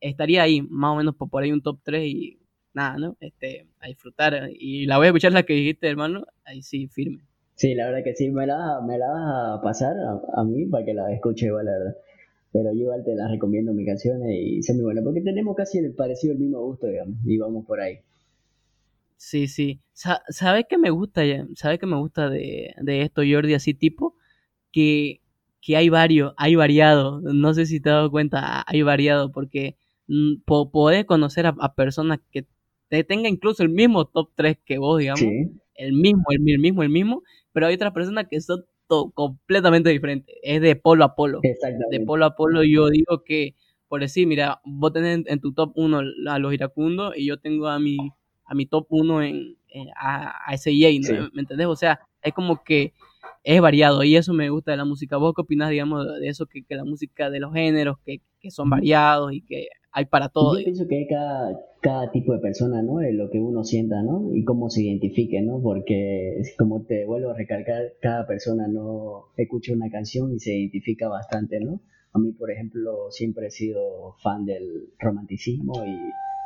estaría ahí, más o menos por, por ahí un top 3 y nada, ¿no? Este, a disfrutar. Y la voy a escuchar la que dijiste, hermano, ahí sí, firme. Sí, la verdad que sí, me la, me la vas a pasar a, mí para que la escuche igual, la verdad. pero yo igual te las recomiendo mis canciones y son muy buenas, porque tenemos casi el parecido, el mismo gusto, digamos, y vamos por ahí. Sí, sí. ¿Sabes qué me gusta? ¿Sabes qué me gusta de, de esto, Jordi? Así tipo, que, que hay varios, hay variado. No sé si te has dado cuenta, hay variado, porque mm, podés conocer a, personas que te tengan incluso el mismo top 3 que vos, digamos. El mismo, el mismo, el mismo, pero hay otras personas que son completamente diferente. Es de polo a polo. De polo a polo yo digo que, por decir, mira, vos tenés en, tu top 1 a los iracundos y yo tengo a mi, a mi top 1 en, a, a SJ, ¿no? ¿me entendés? O sea, es como que es variado y eso me gusta de la música. ¿Vos qué opinás, digamos, de eso, que, que la música de los géneros, que, que son variados y que hay para todo. Yo pienso que hay cada, cada tipo de persona, ¿no? Es lo que uno sienta, ¿no? Y cómo se identifique, ¿no? Porque, como te vuelvo a recalcar, cada persona no escucha una canción y se identifica bastante, ¿no? A mí, por ejemplo, siempre he sido fan del romanticismo y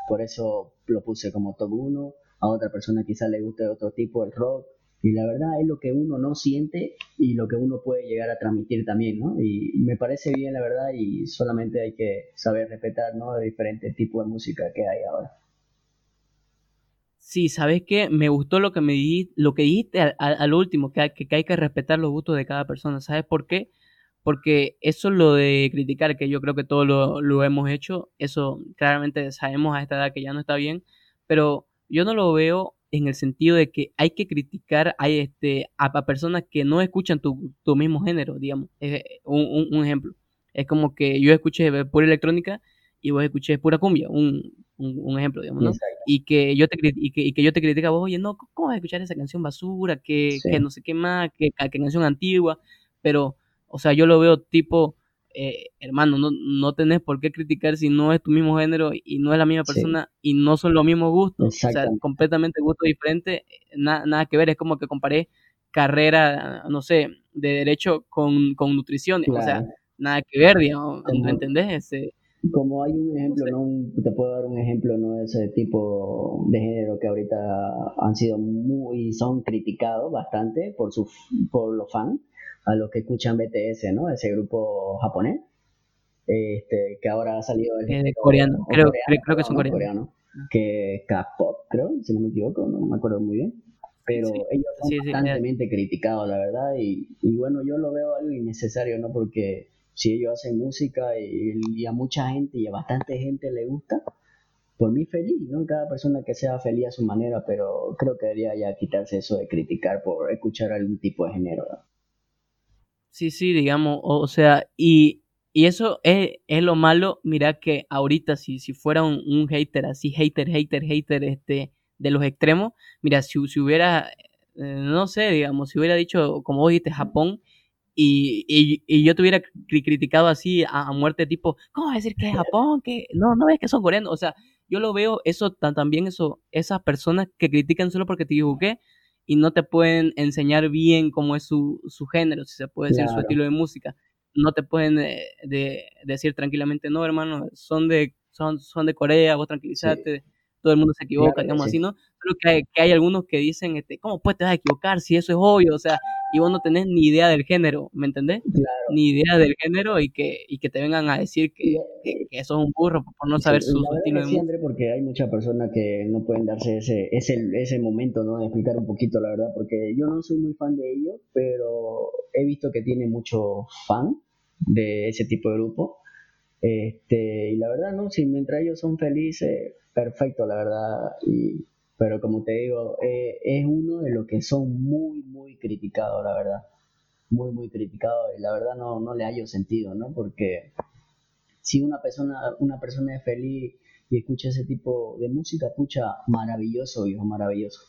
por eso lo puse como top 1. A otra persona quizá le guste otro tipo, el rock y la verdad es lo que uno no siente y lo que uno puede llegar a transmitir también, ¿no? Y me parece bien, la verdad, y solamente hay que saber respetar, ¿no? De diferentes tipos de música que hay ahora. Sí, ¿sabes qué? Me gustó lo que me di, lo que dijiste al, último, que hay, que hay que respetar los gustos de cada persona. ¿Sabes por qué? Porque eso es lo de criticar, que yo creo que todos lo, lo hemos hecho, eso claramente sabemos a esta edad que ya no está bien, pero yo no lo veo en el sentido de que hay que criticar a, este, a, personas que no escuchan tu, tu mismo género, digamos. un, un, ejemplo. Es como que yo escuché pura electrónica y vos escuché pura cumbia, un, un, ejemplo, digamos, ¿no? Y que, yo te, y que, y que yo te critica a vos, oye, no, ¿cómo vas a escuchar esa canción basura? Que, que no sé qué más, que, que canción antigua, pero, o sea, yo lo veo tipo eh, hermano, no, no tenés por qué criticar si no es tu mismo género y no es la misma persona y no son los mismos gustos, o sea, completamente gustos diferentes, nada que ver, es como que comparé carrera, no sé, de derecho con, con nutrición, o sea, nada que ver, digamos, ¿me entendés? Ese, como hay un ejemplo, ¿no? te puedo dar un ejemplo, ¿no? De ese tipo de género que ahorita han sido muy, son criticados bastante por, su, por los fans a los que escuchan BTS, ¿no? Ese grupo japonés, este, que ahora ha salido el eh, coreano, creo, creo, que son coreanos. que es K-pop, creo, si no me equivoco, no me acuerdo muy bien. Pero ellos son constantemente criticados, la verdad, y, y, bueno, yo lo veo algo innecesario, ¿no? Porque si ellos hacen música y, y, a mucha gente y a bastante gente le gusta, por mí feliz, ¿no? Cada persona que sea feliz a su manera, pero creo que debería ya quitarse eso de criticar por escuchar algún tipo de género, ¿no? Sí, sí, digamos, o, sea, y, y eso es, es, lo malo, mira que ahorita si, si fuera un, un, hater así, hater, hater, hater, este, de los extremos, mira, si, si hubiera, eh, no sé, digamos, si hubiera dicho, como vos dijiste, Japón, y, y, y yo te hubiera criticado así a, muerte, tipo, ¿cómo va a decir que es Japón? Que no, no ves que son coreanos, o sea, yo lo veo eso también eso esas personas que critican solo porque te equivoqué y no te pueden enseñar bien cómo es su, su género, si se puede decir, su estilo de música. No te pueden eh, de, decir tranquilamente, no, hermano, son de, son, son de Corea, vos tranquilízate, todo el mundo se equivoca, digamos así, ¿no? Creo que hay, que hay algunos que dicen, este, ¿cómo pues te vas a equivocar si eso es obvio? O sea, y vos no tenés ni idea del género, ¿me entendés? Ni idea del género y que, y que te vengan a decir que, que, eso es un burro por no saber su, estilo de porque hay muchas personas que no pueden darse ese, ese, ese momento, ¿no? De explicar un poquito la verdad, porque yo no soy muy fan de ellos, pero he visto que tiene mucho fan de ese tipo de grupo. Este, y la verdad, ¿no? Si mientras ellos son felices, perfecto, la verdad. Y, pero como te digo, eh, es uno de los que son muy, muy criticados, la verdad. Muy, muy criticados. Y la verdad no, no le hallo sentido, ¿no? Porque si una persona, una persona es feliz y escucha ese tipo de música, pucha, maravilloso, hijo, maravilloso.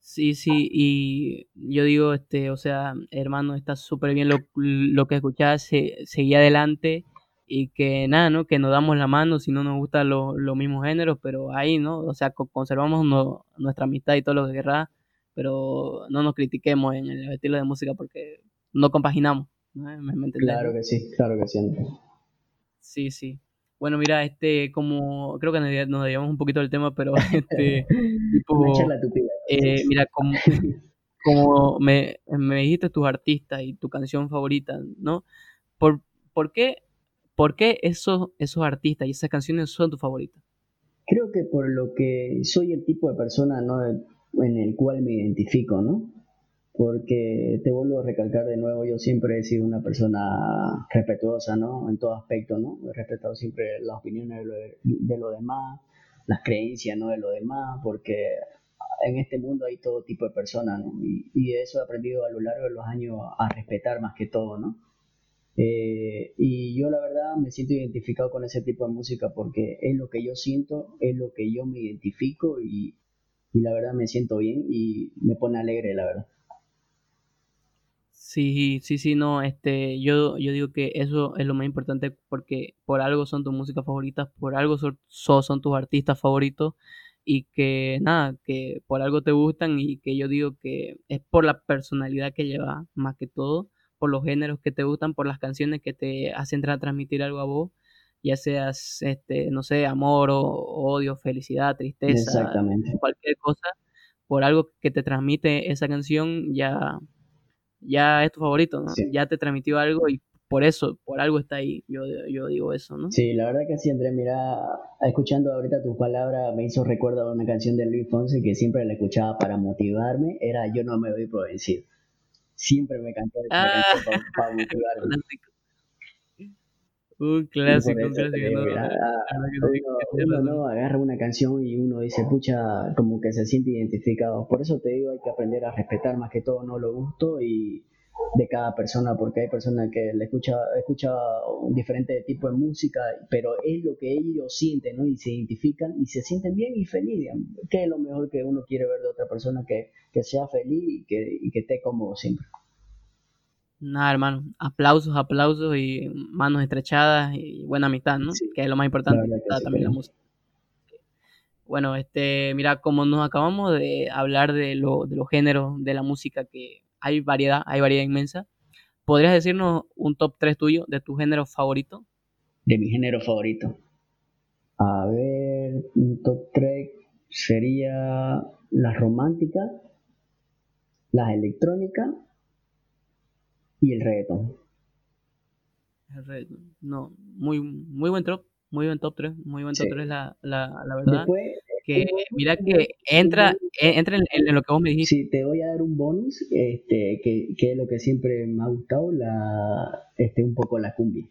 Sí, sí, y yo digo, este, o sea, hermano, está súper bien lo, lo que escuchás, se, seguí adelante y que nada, ¿no? Que nos damos la mano si no nos gustan los mismos géneros, pero ahí, ¿no? O sea, conservamos nuestra amistad y todo lo que querrá, pero no nos critiquemos en el estilo de música porque no compaginamos. claro que sí, claro que sí. Sí, sí. Bueno, mira, este, como creo que nos debíamos un poquito del tema, pero este, tipo, eh, mira, como, como me, me dijiste tus artistas y tu canción favorita, ¿no? por, ¿por qué, por qué esos, esos artistas y esas canciones son tus favoritas? Creo que por lo que soy el tipo de persona ¿no? en el cual me identifico, ¿no? Porque te vuelvo a recalcar de nuevo, yo siempre he sido una persona respetuosa, ¿no? En todo aspecto, ¿no? He respetado siempre las opiniones de lo, de, lo demás, las creencias, ¿no? De lo demás, porque en este mundo hay todo tipo de personas, ¿no? Y, y, eso he aprendido a lo largo de los años a respetar más que todo, ¿no? Eh, y yo la verdad me siento identificado con ese tipo de música porque es lo que yo siento, es lo que yo me identifico y, y la verdad me siento bien y me pone alegre, la verdad. Sí, sí, sí, no, este, yo, yo digo que eso es lo más importante porque por algo son tus músicas favoritas, por algo son, son tus artistas favoritos y que nada, que por algo te gustan y que yo digo que es por la personalidad que lleva más que todo, por los géneros que te gustan, por las canciones que te hacen transmitir algo a vos, ya seas, este, no sé, amor o odio, felicidad, tristeza, cualquier cosa, por algo que te transmite esa canción, ya, ya es tu favorito, ¿no? Ya te transmitió algo y por eso, por algo está ahí, yo, yo digo eso, ¿no? Sí, la verdad que sí, Andrés, mira, escuchando ahorita tus palabras me hizo recuerdo a una canción de Luis Fonsi que siempre la escuchaba para motivarme, era Yo no me doy por vencido. Siempre me cantó ah, canción para, motivarme. Un clásico, un clásico. uno, no agarra una canción y uno dice, pucha, como que se siente identificado. Por eso te digo, hay que aprender a respetar más que todo no lo gusto y de cada persona, porque hay personas que le escucha, escucha un diferente tipo de música, pero es lo que ellos sienten, ¿no? Y se identifican y se sienten bien y felices. ¿Qué es lo mejor que uno quiere ver de otra persona que, que sea feliz y que, y que esté cómodo siempre? Nada, hermano, aplausos, aplausos y manos estrechadas y buena amistad, ¿no? Que es lo más importante, también la música. Bueno, este, mira, como nos acabamos de hablar de, lo, de los géneros de la música que hay variedad, hay variedad inmensa. ¿Podrías decirnos un top 3 tuyo de tu género favorito? De mi género favorito. A ver, un top 3 sería las románticas, las electrónicas y el reggaetón. El reggaetón. No, muy, muy buen top, muy buen top 3, muy buen top 3 la, la, la verdad. Después, que mira que entra, e, entra en, lo que vos me dijiste. Sí, te voy a dar un bonus, este, que, que es lo que siempre me ha gustado, la, este, un poco la cumbia.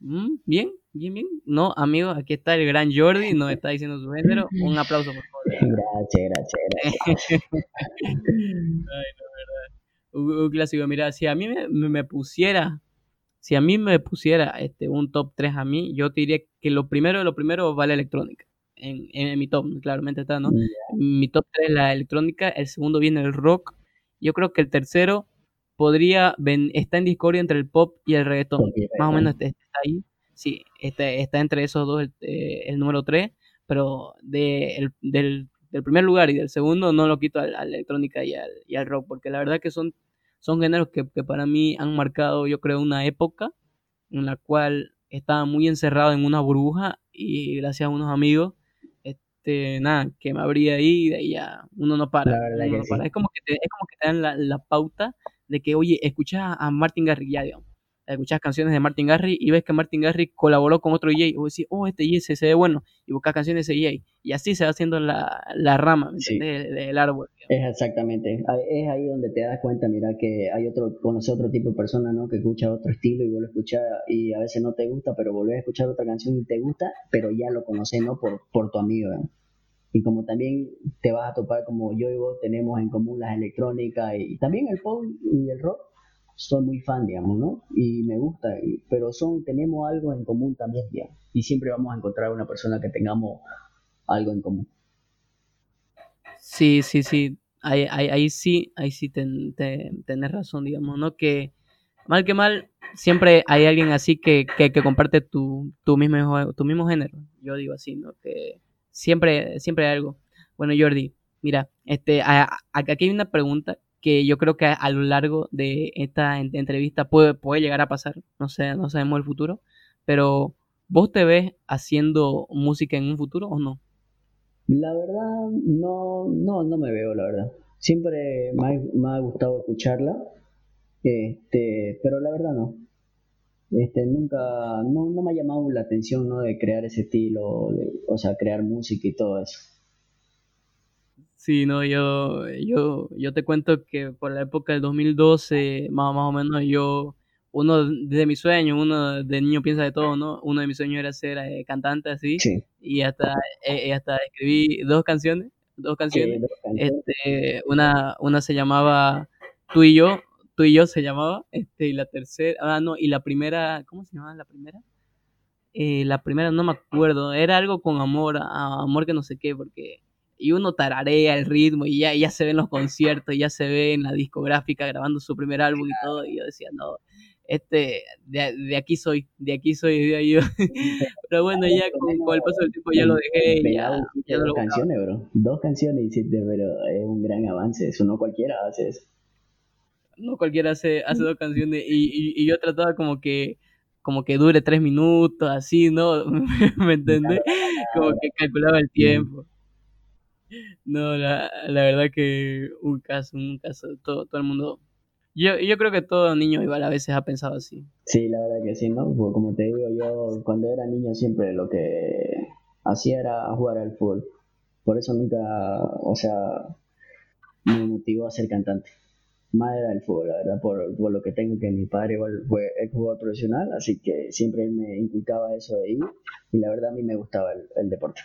Mm, bien, bien, bien. No, amigo, aquí está el gran Jordi, nos está diciendo su género. Un aplauso, por favor. Gracias, gracias, gracias. Ay, no, verdad. Un, clásico, mira, si a mí me, me pusiera si a mí me pusiera este, un top 3 a mí, yo te diría que lo primero de lo primero va la electrónica. En, en, mi top, claramente está, ¿no? Mi top 3 es la electrónica, el segundo viene el rock. Yo creo que el tercero podría, ven, está en discordia entre el pop y el reggaetón. Más o menos está, ahí. Sí, está, está entre esos dos el, eh, número 3, pero de, el, del, del, primer lugar y del segundo no lo quito a, la electrónica y al, y al rock, porque la verdad que son son géneros que, para mí han marcado, yo creo, una época en la cual estaba muy encerrado en una burbuja y gracias a unos amigos, este, nada, que me abría ahí y de ahí ya uno no para. Es, como que te, es como que te dan la, la pauta de que, oye, escucha a Martin Garrix ya, digamos escuchas canciones de Martin Garry y ves que Martin Garry colaboró con otro DJ, o decís, oh, este DJ se, ve bueno, y buscas canciones de ese DJ, y así se va haciendo la, la rama, Del, árbol. Es exactamente, es ahí donde te das cuenta, mira, que hay otro, conoce otro tipo de persona, ¿no? Que escucha otro estilo y vuelve a escuchar, y a veces no te gusta, pero volvés a escuchar otra canción y te gusta, pero ya lo conoces, ¿no? Por, por tu amigo, Y como también te vas a topar como yo y vos tenemos en común las electrónicas y también el pop y el rock, soy muy fan, digamos, ¿no? Y me gusta, pero son, tenemos algo en común también, digamos. Y siempre vamos a encontrar una persona que tengamos algo en común. Sí, sí, sí. Ahí, ahí, sí, ahí sí ten, tenés razón, digamos, ¿no? Que mal que mal, siempre hay alguien así que, que, comparte tu, tu, mismo, tu mismo género. Yo digo así, ¿no? Que siempre, siempre hay algo. Bueno, Jordi, mira, este, aquí hay una pregunta que yo creo que a lo largo de esta entrevista puede, puede llegar a pasar, no sé, no sabemos el futuro, pero ¿vos te ves haciendo música en un futuro o no? La verdad, no, no, no me veo, la verdad. Siempre me ha, gustado escucharla, este, pero la verdad no. Este, nunca, no, no me ha llamado la atención, ¿no? De crear ese estilo, o sea, crear música y todo eso. Sí, no, yo, yo, yo te cuento que por la época del 2012, más, más o menos, yo, uno de mis sueños, uno de niño piensa de todo, ¿no? Uno de mis sueños era ser eh, cantante así, Sí, y hasta, eh, hasta escribí dos canciones, dos sí, canciones, dos canciones. este, una, una se llamaba Tú y yo, Tú y yo se llamaba, este, y la tercera, ah, no, y la primera, ¿cómo se llamaba la primera? Eh, la primera no me acuerdo, era algo con amor, a- amor que no sé qué, porque y uno tararea el ritmo y ya, ya se ve en los conciertos, ya se ve en la discográfica grabando su primer álbum y todo, y yo decía, no, este, de, de aquí soy, de aquí soy, de ahí yo. Pero bueno, ya con, con el paso del tiempo ya lo dejé y ya, no dos lo canciones, bro. Dos canciones hiciste, pero es un gran avance. Eso no cualquiera hace eso. No cualquiera hace, hace dos canciones y, y, y yo trataba como que como que dure tres minutos, así, ¿no? ¿Me entendés? Como que calculaba el Mm. tiempo. No, la, la verdad que un caso, un caso, todo, todo el mundo. Yo, yo creo que todo niño igual a veces ha pensado así. Sí, la verdad que sí, ¿no? Porque como te digo, yo cuando era niño siempre lo que hacía era jugar al fútbol. Por eso nunca, o sea, me motivó a ser cantante. Más era el fútbol, la verdad, por, por lo que tengo que mi padre igual fue el jugador profesional, así que siempre me inculcaba eso de ahí y la verdad a mí me gustaba el deporte.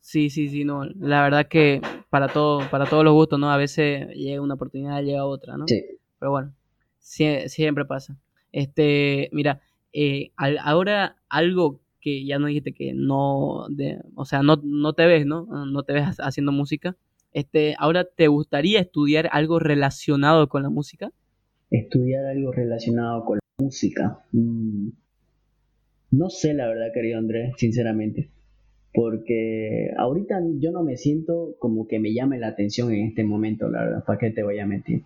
Sí, sí, sí, no. La verdad que para todo, para todos los gustos, ¿no? A veces llega una oportunidad, llega otra, ¿no? Sí, Pero bueno, sie- siempre pasa. Este, mira, eh, al- ahora algo que ya no dijiste que no, de, o sea, no, no te ves, ¿no? No te ves ha- haciendo música. Este, ahora te gustaría estudiar algo relacionado con la música. estudiar algo relacionado con la música. Mm, no sé la verdad, querido Andrés, sinceramente. Porque ahorita yo no me siento como que me llame la atención en este momento, la verdad, ¿para qué te voy a mentir?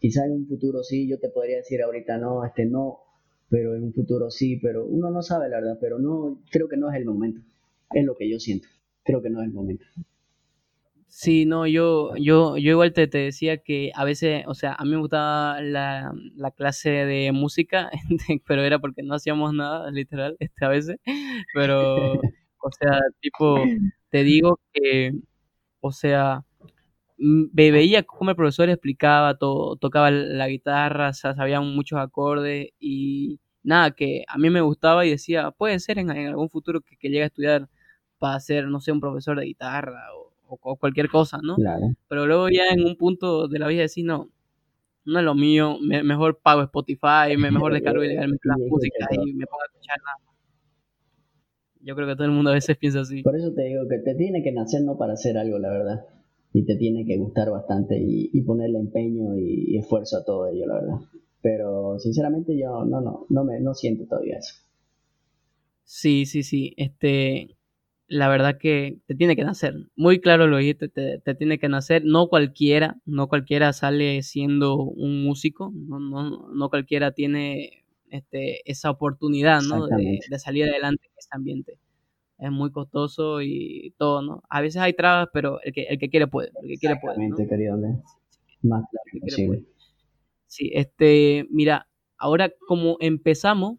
Quizá en un futuro sí, yo te podría decir ahorita no, este no, pero en un futuro sí, pero uno no sabe la verdad, pero no, creo que no es el momento, es lo que yo siento, creo que no es el momento. Sí, no, yo, yo, yo igual te, te decía que a veces, o sea, a mí me gustaba la, la clase de música, pero era porque no hacíamos nada, literal, este, a veces. Pero, o sea, tipo, te digo que, o sea, ve- veía cómo el profesor explicaba todo, tocaba la guitarra, sa- sabía muchos acordes y nada, que a mí me gustaba y decía, puede ser en, en algún futuro que, que llegue a estudiar para ser, no sé, un profesor de guitarra o, o- o cualquier cosa, ¿no? Claro, Pero luego ya en un punto de la vida decís, no, no es lo mío, me- mejor pago Spotify, me- mejor descargo ilegalmente y las escucha músicas todo. y me pongo a escuchar nada. Yo creo que todo el mundo a veces piensa así. Por eso te digo que te tiene que nacer no para hacer algo, la verdad, y te tiene que gustar bastante y, y ponerle empeño y, y esfuerzo a todo ello, la verdad. Pero sinceramente yo no, no, no me, no siento todavía eso. Sí, sí, sí. Este, la verdad que te tiene que nacer. Muy claro lo dijiste, te, te tiene que nacer. No cualquiera, no cualquiera sale siendo un músico, no, no, no cualquiera tiene este, esa oportunidad, ¿no? De, de salir adelante en este ambiente. Es muy costoso y todo, ¿no? A veces hay trabas, pero el que, el que quiere puede, el que quiere puede, ¿no? Querido Andrés. Más claro que puede. Sí, este, mira, ahora como empezamos,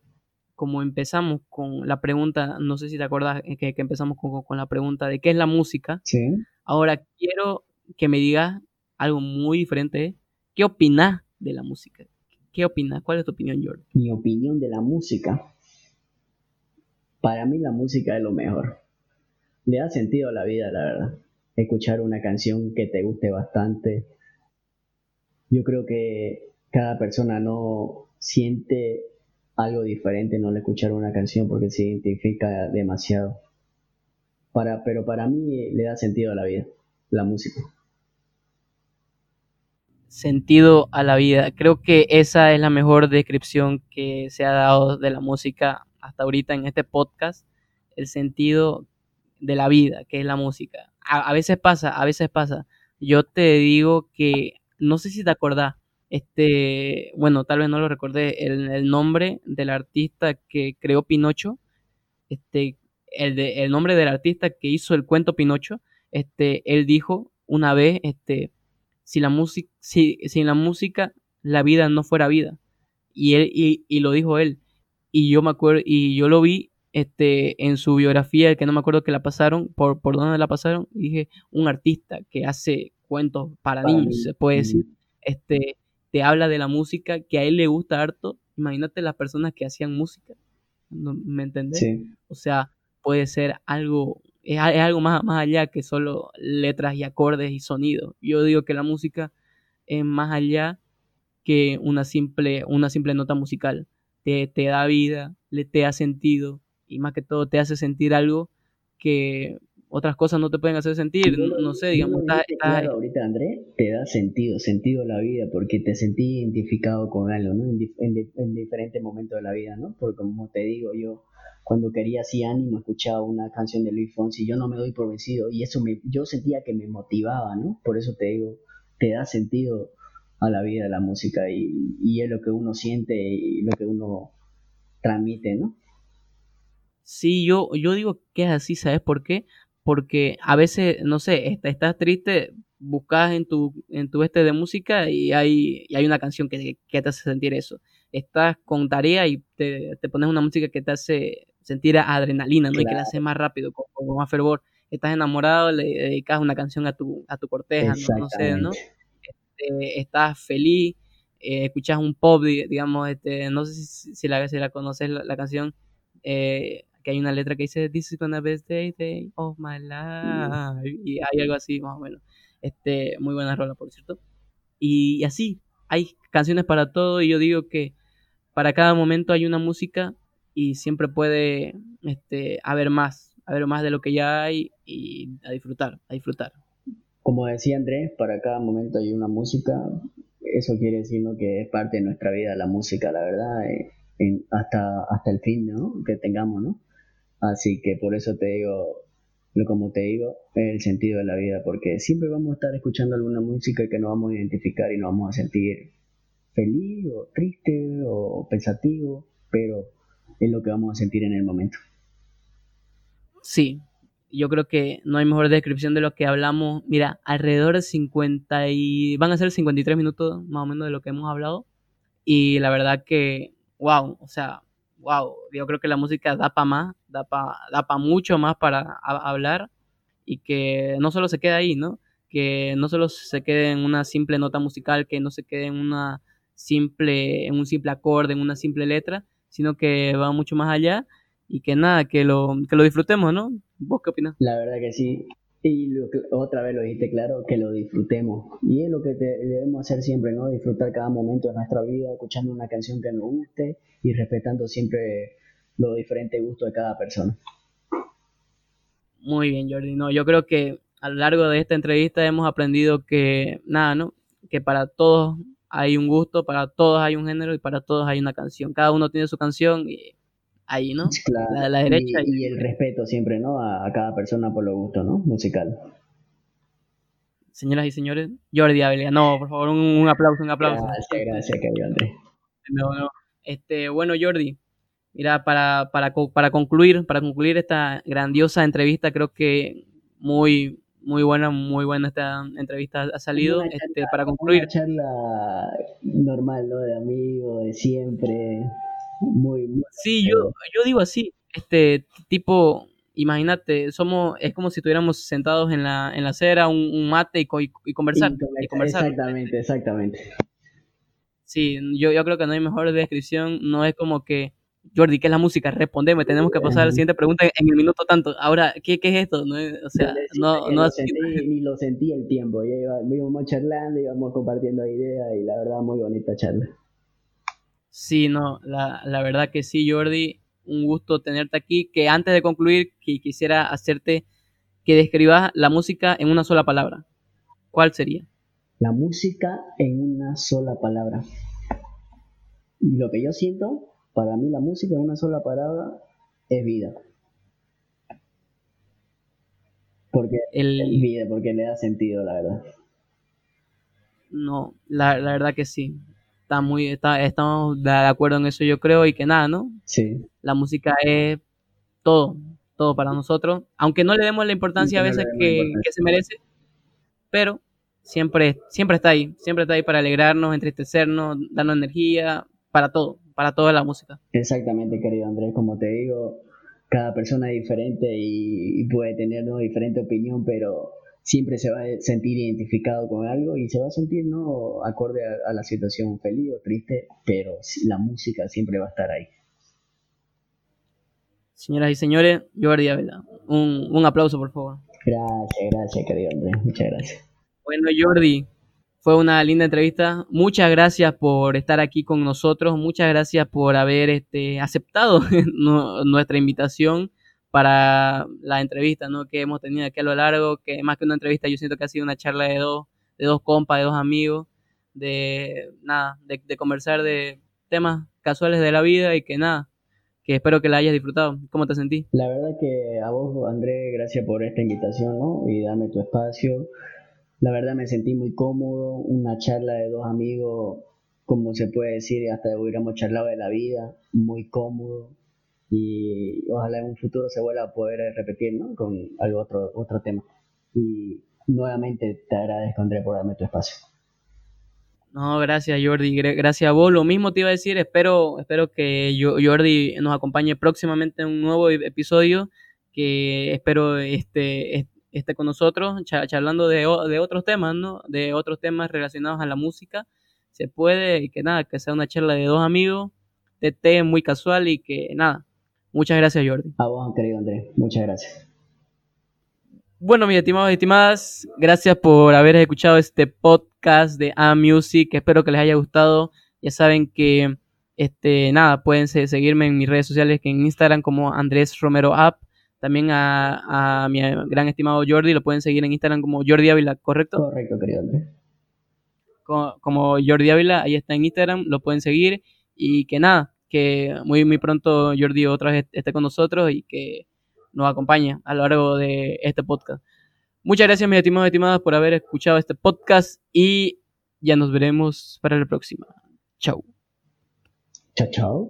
como empezamos con la pregunta, no sé si te acuerdas que, que empezamos con, con la pregunta de qué es la música, Sí. ahora quiero que me digas algo muy diferente, ¿qué opinas de la música? ¿Qué opinas? ¿Cuál es tu opinión, Jordi? Mi opinión de la música. Para mí la música es lo mejor. Le da sentido a la vida, la verdad. Escuchar una canción que te guste bastante. Yo creo que cada persona no siente algo diferente no al escuchar una canción porque se identifica demasiado. Para, pero para mí le da sentido a la vida, la música. Sentido a la vida. Creo que esa es la mejor descripción que se ha dado de la música hasta ahorita en este podcast. El sentido de la vida, que es la música. A, veces pasa, a veces pasa. Yo te digo que, no sé si te acordás, este, bueno, tal vez no lo recordé, el, el nombre del artista que creó Pinocho, este, el, de, el nombre del artista que hizo el cuento Pinocho, este, él dijo una vez, este, si la música, si, sin la música, la vida no fuera vida. y, él, y, lo dijo él. Y yo me acuerdo, y yo lo vi este, en su biografía, que no me acuerdo que la pasaron, por, por dónde la pasaron, y dije, un artista que hace cuentos para, niños, se puede decir, este, te habla de la música que a él le gusta harto. Imagínate las personas que hacían música, ¿me entendés? O sea, puede ser algo, es, algo más, más allá que solo letras y acordes y sonidos. Yo digo que la música es más allá que una simple, una simple nota musical. Te, te da vida, le te da sentido y más que todo te hace sentir algo que otras cosas no te pueden hacer sentir, no, sé, digamos. claro, ahorita André, te da sentido, sentido a la vida, porque te sentí identificado con algo, ¿no? En, en, diferentes momentos de la vida, ¿no? Porque como te digo, yo cuando quería así ánimo escuchaba una canción de Luis Fonsi, yo no me doy por vencido, y eso me, yo sentía que me motivaba, ¿no? Por eso te digo, te da sentido a la vida la música y, y es lo que uno siente y lo que uno transmite, ¿no? Sí, yo, yo digo que es así, ¿sabes por qué? Porque a veces, no sé, estás triste, buscas en tu, en tu este de música y hay, y hay una canción que, que, te hace sentir eso. Estás con tarea y te, te, pones una música que te hace sentir adrenalina, ¿no? Y que la hace más rápido, con, más fervor. Estás enamorado, le dedicas una canción a tu, a tu corteja, ¿no? no sé, ¿no? Este, estás feliz, eh, escuchas un pop, digamos, este, no sé si, si la, si la conoces la, canción, eh, que hay una letra que dice This is gonna be the day of my life, y hay algo así más o menos. Este, muy buena rola, por cierto. Y, así, hay canciones para todo, y yo digo que para cada momento hay una música y siempre puede este, haber más, haber más de lo que ya hay y a disfrutar, a disfrutar. Como decía Andrés, para cada momento hay una música. Eso quiere decir que es parte de nuestra vida la música, la verdad, eh, hasta, hasta el fin ¿no? que tengamos, ¿no? Así que por eso te digo, como te digo, el sentido de la vida, porque siempre vamos a estar escuchando alguna música que nos vamos a identificar y nos vamos a sentir feliz o triste o pensativo, pero es lo que vamos a sentir en el momento. Sí, yo creo que no hay mejor descripción de lo que hablamos. Mira, alrededor de 50 y... van a ser 53 minutos más o menos de lo que hemos hablado. Y la verdad que, wow, o sea, wow, yo creo que la música da para más, da para da pa mucho más para hablar y que no solo se quede ahí, ¿no? Que no solo se quede en una simple nota musical, que no se quede una simple, en un simple acorde, en una simple letra, sino que va mucho más allá y que nada, que lo, que lo disfrutemos, ¿no? ¿Vos qué opinas? La verdad que sí. Y otra vez lo dijiste claro, que lo disfrutemos. Y es lo que debemos hacer siempre, ¿no? Disfrutar cada momento de nuestra vida, escuchando una canción que nos guste y respetando siempre los diferentes gustos de cada persona. Muy bien, Jordi. No, yo creo que a lo largo de esta entrevista hemos aprendido que, nada, ¿no? Que para todos hay un gusto, para todos hay un género y para todos hay una canción. Cada uno tiene su canción y ahí, ¿no? Claro. La, derecha. Y, el respeto siempre, ¿no? A, cada persona por lo gusto, ¿no? Musical. Señoras y señores, Jordi Avelia, no, por favor, un, aplauso, un aplauso. Gracias, gracias, querido Andrés. Este, bueno, Jordi, mira, para, para, para concluir, para concluir esta grandiosa entrevista, creo que muy, muy buena, muy buena esta entrevista ha salido. este, para concluir. Una charla normal, ¿no? De amigo, de siempre. Muy, sí, yo, yo digo así, este tipo, imagínate, somos, es como si estuviéramos sentados en la, en la acera, un, mate y, y, conversar, y, conversar. Exactamente, exactamente. Sí, yo, yo creo que no hay mejor descripción, no es como que, Jordi, ¿qué es la música? Respondeme, tenemos que pasar a la siguiente pregunta en el minuto tanto. Ahora, ¿qué, qué es esto? No, o sea, no, no, ni lo sentí el tiempo, ya íbamos charlando, íbamos compartiendo ideas y la verdad muy bonita charla. Sí, no, la, la verdad que sí, Jordi, un gusto tenerte aquí. Que antes de concluir, que quisiera hacerte que describas la música en una sola palabra. ¿Cuál sería? La música en una sola palabra. Lo que yo siento, para mí la música en una sola palabra es vida. Porque el... es vida, porque le da sentido, la verdad. No, la, la verdad que sí está muy, está, estamos de acuerdo en eso yo creo y que nada, ¿no? Sí. La música es todo, todo para nosotros, aunque no le demos la importancia a veces que, se merece, pero siempre, siempre está ahí, siempre está ahí para alegrarnos, entristecernos, darnos energía, para todo, para toda la música. Exactamente, querido Andrés, como te digo, cada persona es diferente y, puede tener ¿no? diferente opinión, pero siempre se va a sentir identificado con algo y se va a sentir no acorde a, la situación feliz o triste, pero la música siempre va a estar ahí. Señoras y señores, Jordi Ávila, un, un aplauso por favor. Gracias, gracias, querido Andrés, muchas gracias. Bueno, Jordi, fue una linda entrevista. Muchas gracias por estar aquí con nosotros. Muchas gracias por haber este, aceptado nuestra invitación para la entrevista ¿no? que hemos tenido aquí a lo largo. Que más que una entrevista, yo siento que ha sido una charla de dos, de dos compas, de dos amigos, de nada, de, conversar de temas casuales de la vida y que nada, que espero que la hayas disfrutado. ¿Cómo te sentí? La verdad que a vos, André, gracias por esta invitación ¿no? y darme tu espacio. La verdad me sentí muy cómodo, una charla de dos amigos, como se puede decir, hasta hubiéramos charlado de la vida, muy cómodo y ojalá en un futuro se vuelva a poder repetir, ¿no? Con algo otro, otro tema. Y nuevamente te agradezco, André, por darme tu espacio. No, gracias Jordi, gracias a vos. Lo mismo te iba a decir, espero, espero que Jordi nos acompañe próximamente en un nuevo episodio que espero este, esté con nosotros charlando de, de, otros temas, ¿no? De otros temas relacionados a la música. Se puede, y que nada, que sea una charla de dos amigos, de té muy casual y que nada. Muchas gracias, Jordi. A vos, querido Andrés. Muchas gracias. Bueno, mis estimados y estimadas, gracias por haber escuchado este podcast de A Music. Espero que les haya gustado. Ya saben que, este, nada, pueden seguirme en mis redes sociales, que en Instagram como Andrés Romero App también a, mi gran estimado Jordi, lo pueden seguir en Instagram como Jordi Ávila, ¿correcto? Correcto, querido Andrés. Como, Jordi Ávila, ahí está en Instagram, lo pueden seguir. Y que nada, que muy, muy pronto Jordi otra vez esté con nosotros y que nos acompañe a lo largo de este podcast. Muchas gracias, mis estimados y estimadas, por haber escuchado este podcast y ya nos veremos para la próxima. Chao. Chao, chao.